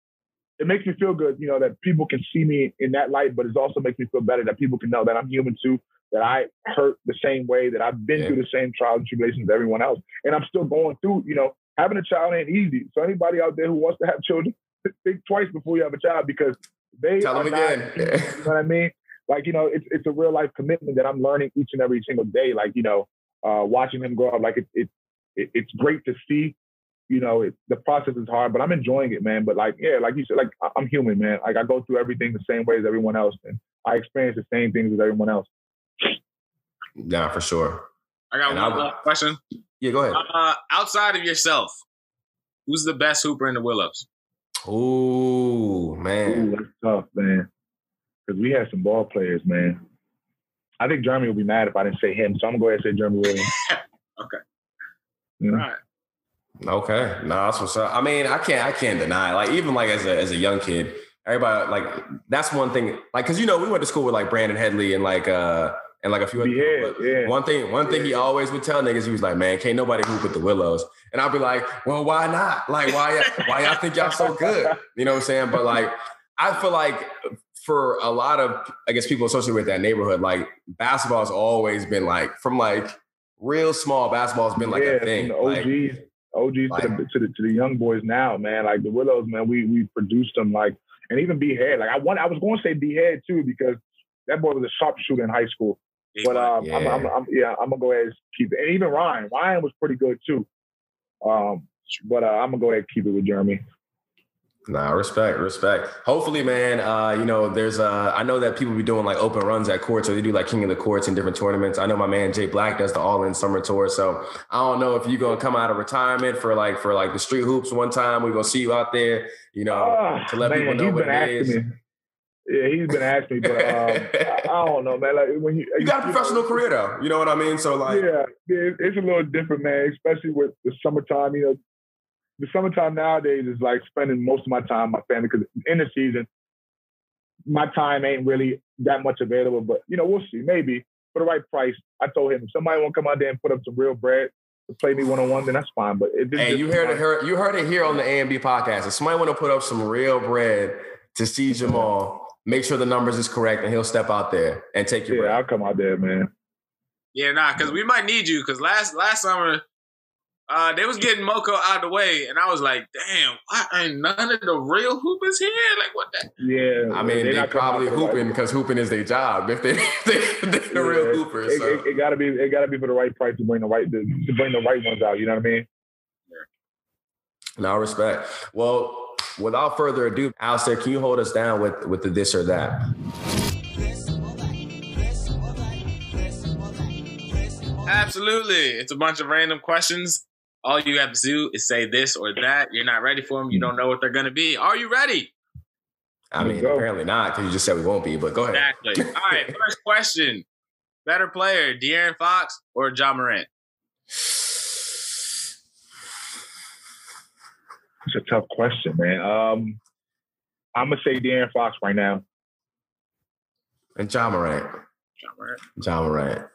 it makes me feel good. You know that people can see me in that light, but it also makes me feel better that people can know that I'm human too. That I hurt the same way. That I've been yeah. through the same trials and tribulations as everyone else, and I'm still going through. You know, having a child ain't easy. So anybody out there who wants to have children, think twice before you have a child because they Tell them not, again. you know what I mean? Like, you know, it's it's a real life commitment that I'm learning each and every single day. Like, you know, uh, watching him grow up, like it, it, it it's great to see. You know, it, the process is hard, but I'm enjoying it, man. But like, yeah, like you said, like I'm human, man. Like I go through everything the same way as everyone else, and I experience the same things as everyone else. Yeah, for sure. I got and one question. Yeah, go ahead. Uh, outside of yourself, who's the best hooper in the Willows? Oh man, Ooh, that's tough, man. Because we had some ball players, man. I think Jeremy will be mad if I didn't say him, so I'm gonna go ahead and say Jeremy Williams. okay. Yeah. All right. Okay. No, that's what's up. I mean, I can't I can't deny. Like even like as a as a young kid, everybody like that's one thing. Like, cause you know, we went to school with like Brandon Headley and like uh and like a few other yeah, people. Yeah. One thing, one thing he always would tell niggas, he was like, "Man, can't nobody hoop with the Willows." And I'd be like, "Well, why not? Like, why, why y'all think y'all so good?" You know what I'm saying? But like, I feel like for a lot of, I guess, people associated with that neighborhood, like basketball has always been like from like real small basketball has been like yeah, a thing. From the OGs, like, OGs to, the, to the to the young boys now, man. Like the Willows, man, we we produced them like, and even B Head. Like I want, I was going to say B Head too because that boy was a sharpshooter in high school. But um, yeah. I'm, I'm, I'm, yeah, I'm gonna go ahead and keep it. And even Ryan, Ryan was pretty good too. Um, but uh, I'm gonna go ahead and keep it with Jeremy. Nah, respect, respect. Hopefully, man. Uh, you know, there's uh, I know that people be doing like open runs at courts, or they do like King of the Courts in different tournaments. I know my man Jay Black does the All In Summer Tour, so I don't know if you're gonna come out of retirement for like for like the street hoops one time. We're gonna see you out there, you know, uh, to let man, people know what it is. Me. Yeah, he's been asking me, but um, I, I, don't know, man. Like when you you got a professional career though, you know what I mean. So like, yeah, yeah, it's a little different, man. Especially with the summertime. You know, the summertime nowadays is like spending most of my time with my family because in the season, my time ain't really that much available. But you know, we'll see. Maybe for the right price. I told him if somebody want to come out there and put up some real bread to play me one on one, then that's fine. But it, hey, you heard it. you heard it here on the A&B podcast. If somebody want to put up some real bread to see Jamal make sure the numbers is correct, and he'll step out there and take your. Yeah, break. I'll come out there, man. Yeah, nah, because we might need you. Because last last summer, uh, they was getting Moko out of the way, and I was like, "Damn, why ain't none of the real hoopers here? Like, what the?" Yeah, I mean, they probably hooping because hooping is their job. If they they they the yeah, real hoopers, it, so. it, it, gotta be it gotta be for the right price to bring the right to, to bring the right ones out. You know what I mean? No respect. Well, without further ado, Alistair, can you hold us down with, with the this or that? Absolutely. It's a bunch of random questions. All you have to do is say this or that. You're not ready for them. You don't know what they're going to be. Are you ready? I mean, apparently not because you just said we won't be, but go ahead. Exactly. All right. First question Better player, De'Aaron Fox or Ja Morant? It's a tough question, man. Um, I'm gonna say De'Aaron Fox right now. And Ja Morant. Ja Morant. Ja Morant.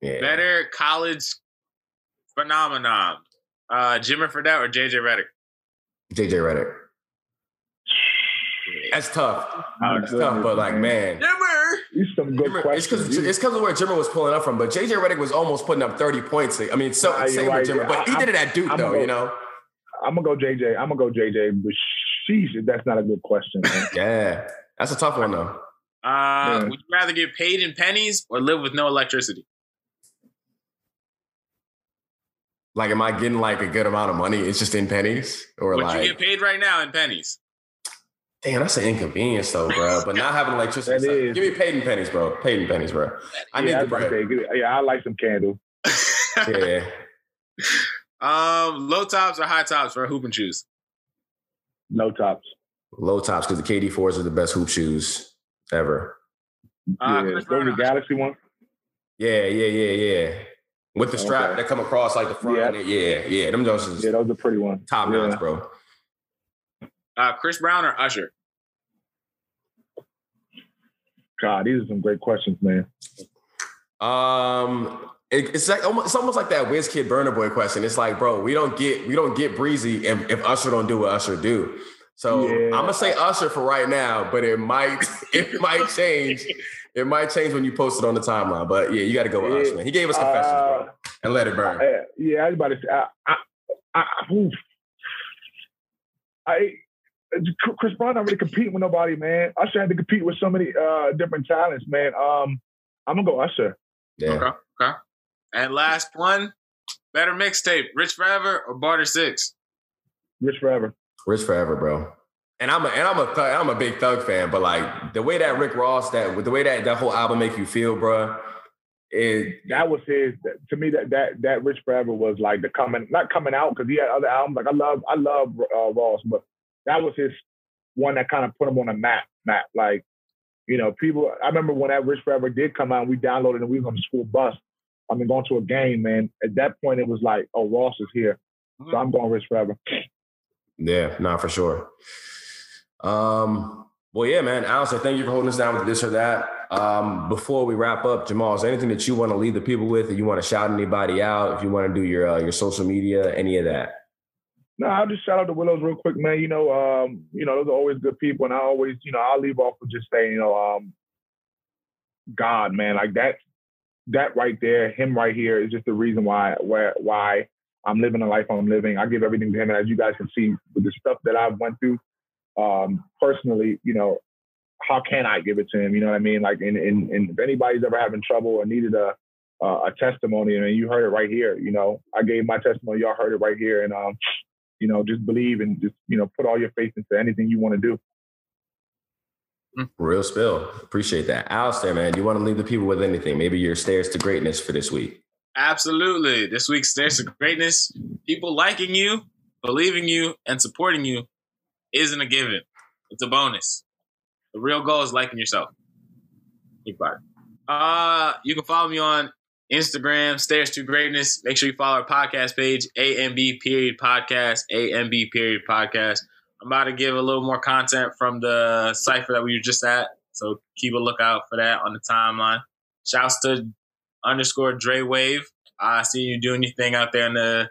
Yeah. Better college phenomenon. Uh, Jimmer Fredette or JJ Redick? JJ Redick. That's tough. Oh, That's tough, but like, man. Jimmer! These some good Jimmer, questions. It's because of where Jimmer was pulling up from, but JJ Redick was almost putting up 30 points. I mean, so nah, same right. with Jimmer, but he did it at Duke, I'm though, you know? I'm gonna go JJ. I'm gonna go JJ, but sheesh, that's not a good question. Yeah, that's a tough one though. Uh, Would you rather get paid in pennies or live with no electricity? Like, am I getting like a good amount of money? It's just in pennies, or Would like you get paid right now in pennies? Damn, that's an inconvenience though, bro. But not having electricity. That is. Give me paid in pennies, bro. Paid in pennies, bro. I need yeah, the was about bread. say, yeah, I like some candles. Yeah. um, low tops or high tops for hoop and shoes? No tops. Low tops because the KD fours are the best hoop shoes ever. Uh, yeah, those are Galaxy ones. Yeah, yeah, yeah, yeah. With the strap Okay. that come across like the front. Yeah. Yeah, yeah. Them Jones Yeah, those are pretty ones. top yeah. notch, bro. Uh, Chris Brown or Usher? God, these are some great questions, man. Um, it, it's like almost, it's almost like that Wiz Kid Burna Boy question. It's like, bro, we don't get we don't get breezy if, if Usher don't do what Usher do. So Yeah. I'm gonna say Usher for right now, but it might it might change. It might change when you post it on the timeline. But yeah, you got to go with Yeah. Usher. Man. He gave us confessions, Uh, bro, and let it burn. Uh, yeah, I was about to say, I, I, I, oof. I, Chris Brown not really competing with nobody, man. Usher had to compete with so many uh, different talents, man. Um, I'm gonna go Usher. Yeah. Okay, okay. And last one, better mixtape, Rich Forever or Barter Six? Rich forever. Rich forever, bro. And I'm a and I'm a thug, I'm a big Thug fan, but like the way that Rick Ross that with the way that that whole album make you feel, bro. It That was his. To me, that that that Rich forever was like the coming, not coming out because he had other albums. Like I love, I love uh, Ross, but that was his one that kind of put him on a map. Map, like you know, people. I remember when that Rich Forever did come out, we downloaded and we was on the school bus. I mean, going to a game, man. At that point, it was like, oh, Ross is here, so I'm going Rich Forever. Yeah, not for sure. Um, well, yeah, man. Alistair, thank you for holding us down with this or that. Um, before we wrap up, Jamal, is there anything that you want to leave the people with? If you want to shout anybody out, if you want to do your uh, your social media, any of that? No, I'll just shout out to Willows real quick, man. You know, um, you know, those are always good people, and I always, you know, I'll leave off with just saying, you know, um, God, man, like that, that right there, him right here is just the reason why, where, why I'm living the life I'm living. I give everything to him, and as you guys can see, with the stuff that I've went through, um, personally, you know, how can I give it to him? You know what I mean? Like, and, and, and if anybody's ever having trouble or needed a, uh, a testimony, and you heard it right here. You know, I gave my testimony. Y'all heard it right here, and um, you know, just believe and just you know, put all your faith into anything you want to do. Real spill. Appreciate that. Alistair, man, you want to leave the people with anything? Maybe your stairs to greatness for this week. Absolutely. This week's Stairs to Greatness, people liking you, believing you, and supporting you isn't a given. It's a bonus. The real goal is liking yourself. Think about. Uh, you can follow me on Instagram, Stairs to Greatness. Make sure you follow our podcast page, A&B period podcast, A&B period podcast. I'm about to give a little more content from the cipher that we were just at. So keep a lookout for that on the timeline. Shouts to underscore Dre Wave. I see you doing your thing out there in the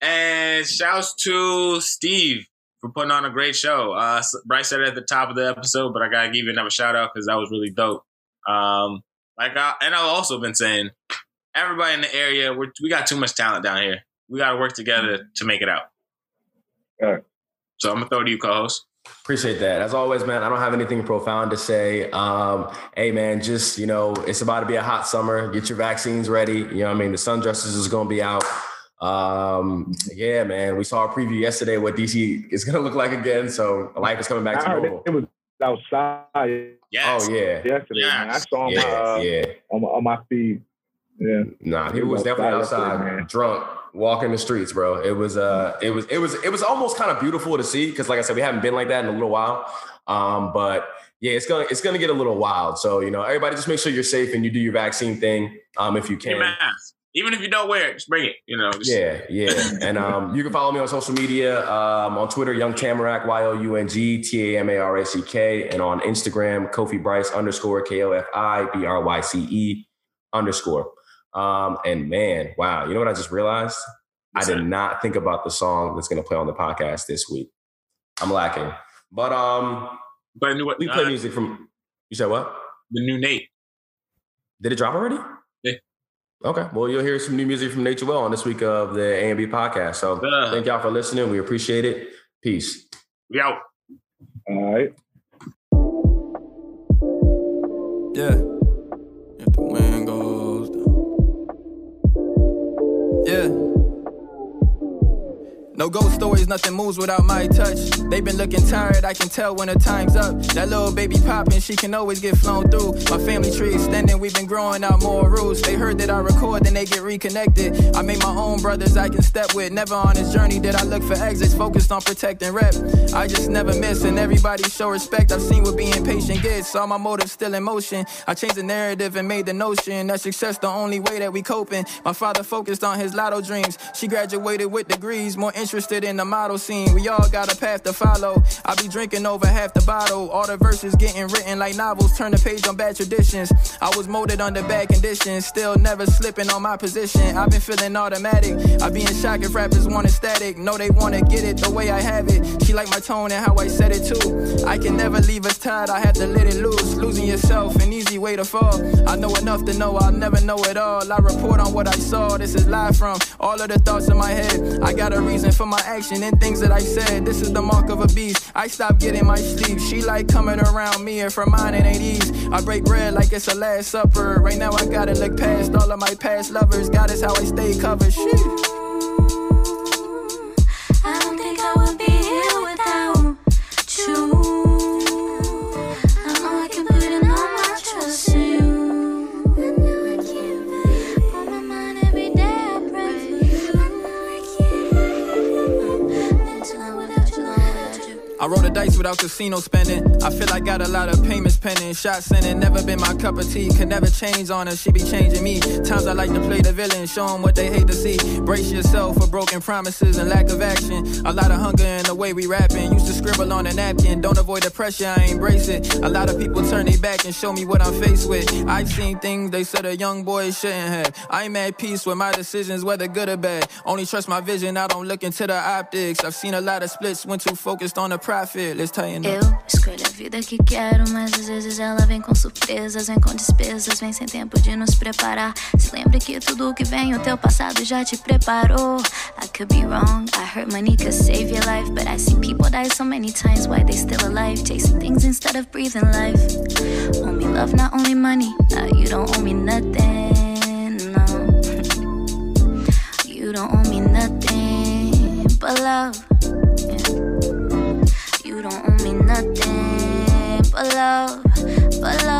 and shouts to Steve for putting on a great show. Uh, Bryce said it at the top of the episode, but I gotta give you another shout out because that was really dope. Um, like I, and I've also been saying, everybody in the area, we we got too much talent down here. We got to work together to make it out. All right. So I'm gonna throw it to you, co-host. Appreciate that. As always, man, I don't have anything profound to say. Um, hey, man, just, you know, it's about to be a hot summer. Get your vaccines ready. You know what I mean? The sundresses is going to be out. Um, yeah, man, we saw a preview yesterday what DC is going to look like again. So life is coming back to I normal. it, it was outside Yes. Oh, yeah. yesterday, man. I saw him Yeah, uh, yeah. on, my, on my feed. Yeah. Nah, He he was was definitely outside outside, man. drunk, walking the streets, bro. It was uh it was it was it was almost kind of beautiful to see because like I said, we haven't been like that in a little while. Um, but yeah, it's gonna it's gonna get a little wild. So, you know, everybody just make sure you're safe and you do your vaccine thing um if you Your can. Even if you don't wear it, just bring it. You know. Just, Yeah, yeah. And um, you can follow me on social media um, on Twitter, Young Tamarack, Y O U N G T A M A R A C K, and on Instagram, Kofi Bryce underscore K O F I B R Y C E underscore. Um, and man, wow, you know what I just realized? I did that? not think about the song that's going to play on the podcast this week. I'm lacking. But um, But new, we play uh, music from. You said what? the new Nate. Did it drop already? Yeah. Okay. Well, you'll hear some new music from Nate Joel on this week of the A&B podcast. So Uh. thank y'all for listening. We appreciate it. Peace. We out. All right. Yeah. If the wind goes down. Yeah. No ghost stories, nothing moves without my touch. They been looking tired, I can tell when the time's up. That little baby poppin', she can always get flown through. My family tree extending, we've been growing out more roots. They heard that I record, then they get reconnected. I made my own brothers I can step with. Never on this journey did I look for exits, focused on protecting rep. I just never miss, and everybody show respect. I've seen what being patient gets, all my motives still in motion. I changed the narrative and made the notion that success the only way that we coping. My father focused on his lotto dreams. She graduated with degrees, more interested in the model scene. We all got a path to follow. I be drinking over half the bottle. All the verses getting written like novels. Turn the page on bad traditions. I was molded under bad conditions. Still never slipping on my position. I've been feeling automatic. I be in shock if rappers want static. No, they wanna get it the way I have it. She like my tone and how I said it too. I can never leave us tied. I have to let it loose. Losing yourself, an easy way to fall. I know enough to know I'll never know it all. I report on what I saw. This is live from all of the thoughts in my head. I got a reason for my action and things that I said. This is the mark of a beast. I stop getting my sleep. She like coming around me, and for mine it ain't easy. I break bread like it's a last supper. Right now I gotta look past all of my past lovers. God is how I stay covered. Shit. I roll the dice without casino spending. I feel I got a lot of payments pending. Shots sending, never been my cup of tea. Could never change on her, she be changing me. Times I like to play the villain, show them what they hate to see. Brace yourself for broken promises and lack of action. A lot of hunger in the way we rapping. Used to scribble on a napkin. Don't avoid the pressure, I embrace it. A lot of people turn their back and show me what I'm faced with. I've seen things they said a young boy shouldn't have. I'm at peace with my decisions, whether good or bad. Only trust my vision, I don't look into the optics. I've seen a lot of splits, went too focused on the Eu escolho a vida que quero, mas às vezes ela vem com surpresas, vem com despesas, vem sem tempo de nos preparar. Se lembre que tudo que vem, o teu passado já te preparou. I could be wrong, I heard money could save your life, but I see people die so many times. Why they still alive, chasing things instead of breathing life. Me love, not only money. You don't owe me nothing, no. You don't owe me nothing but love. Nothing but love, but love,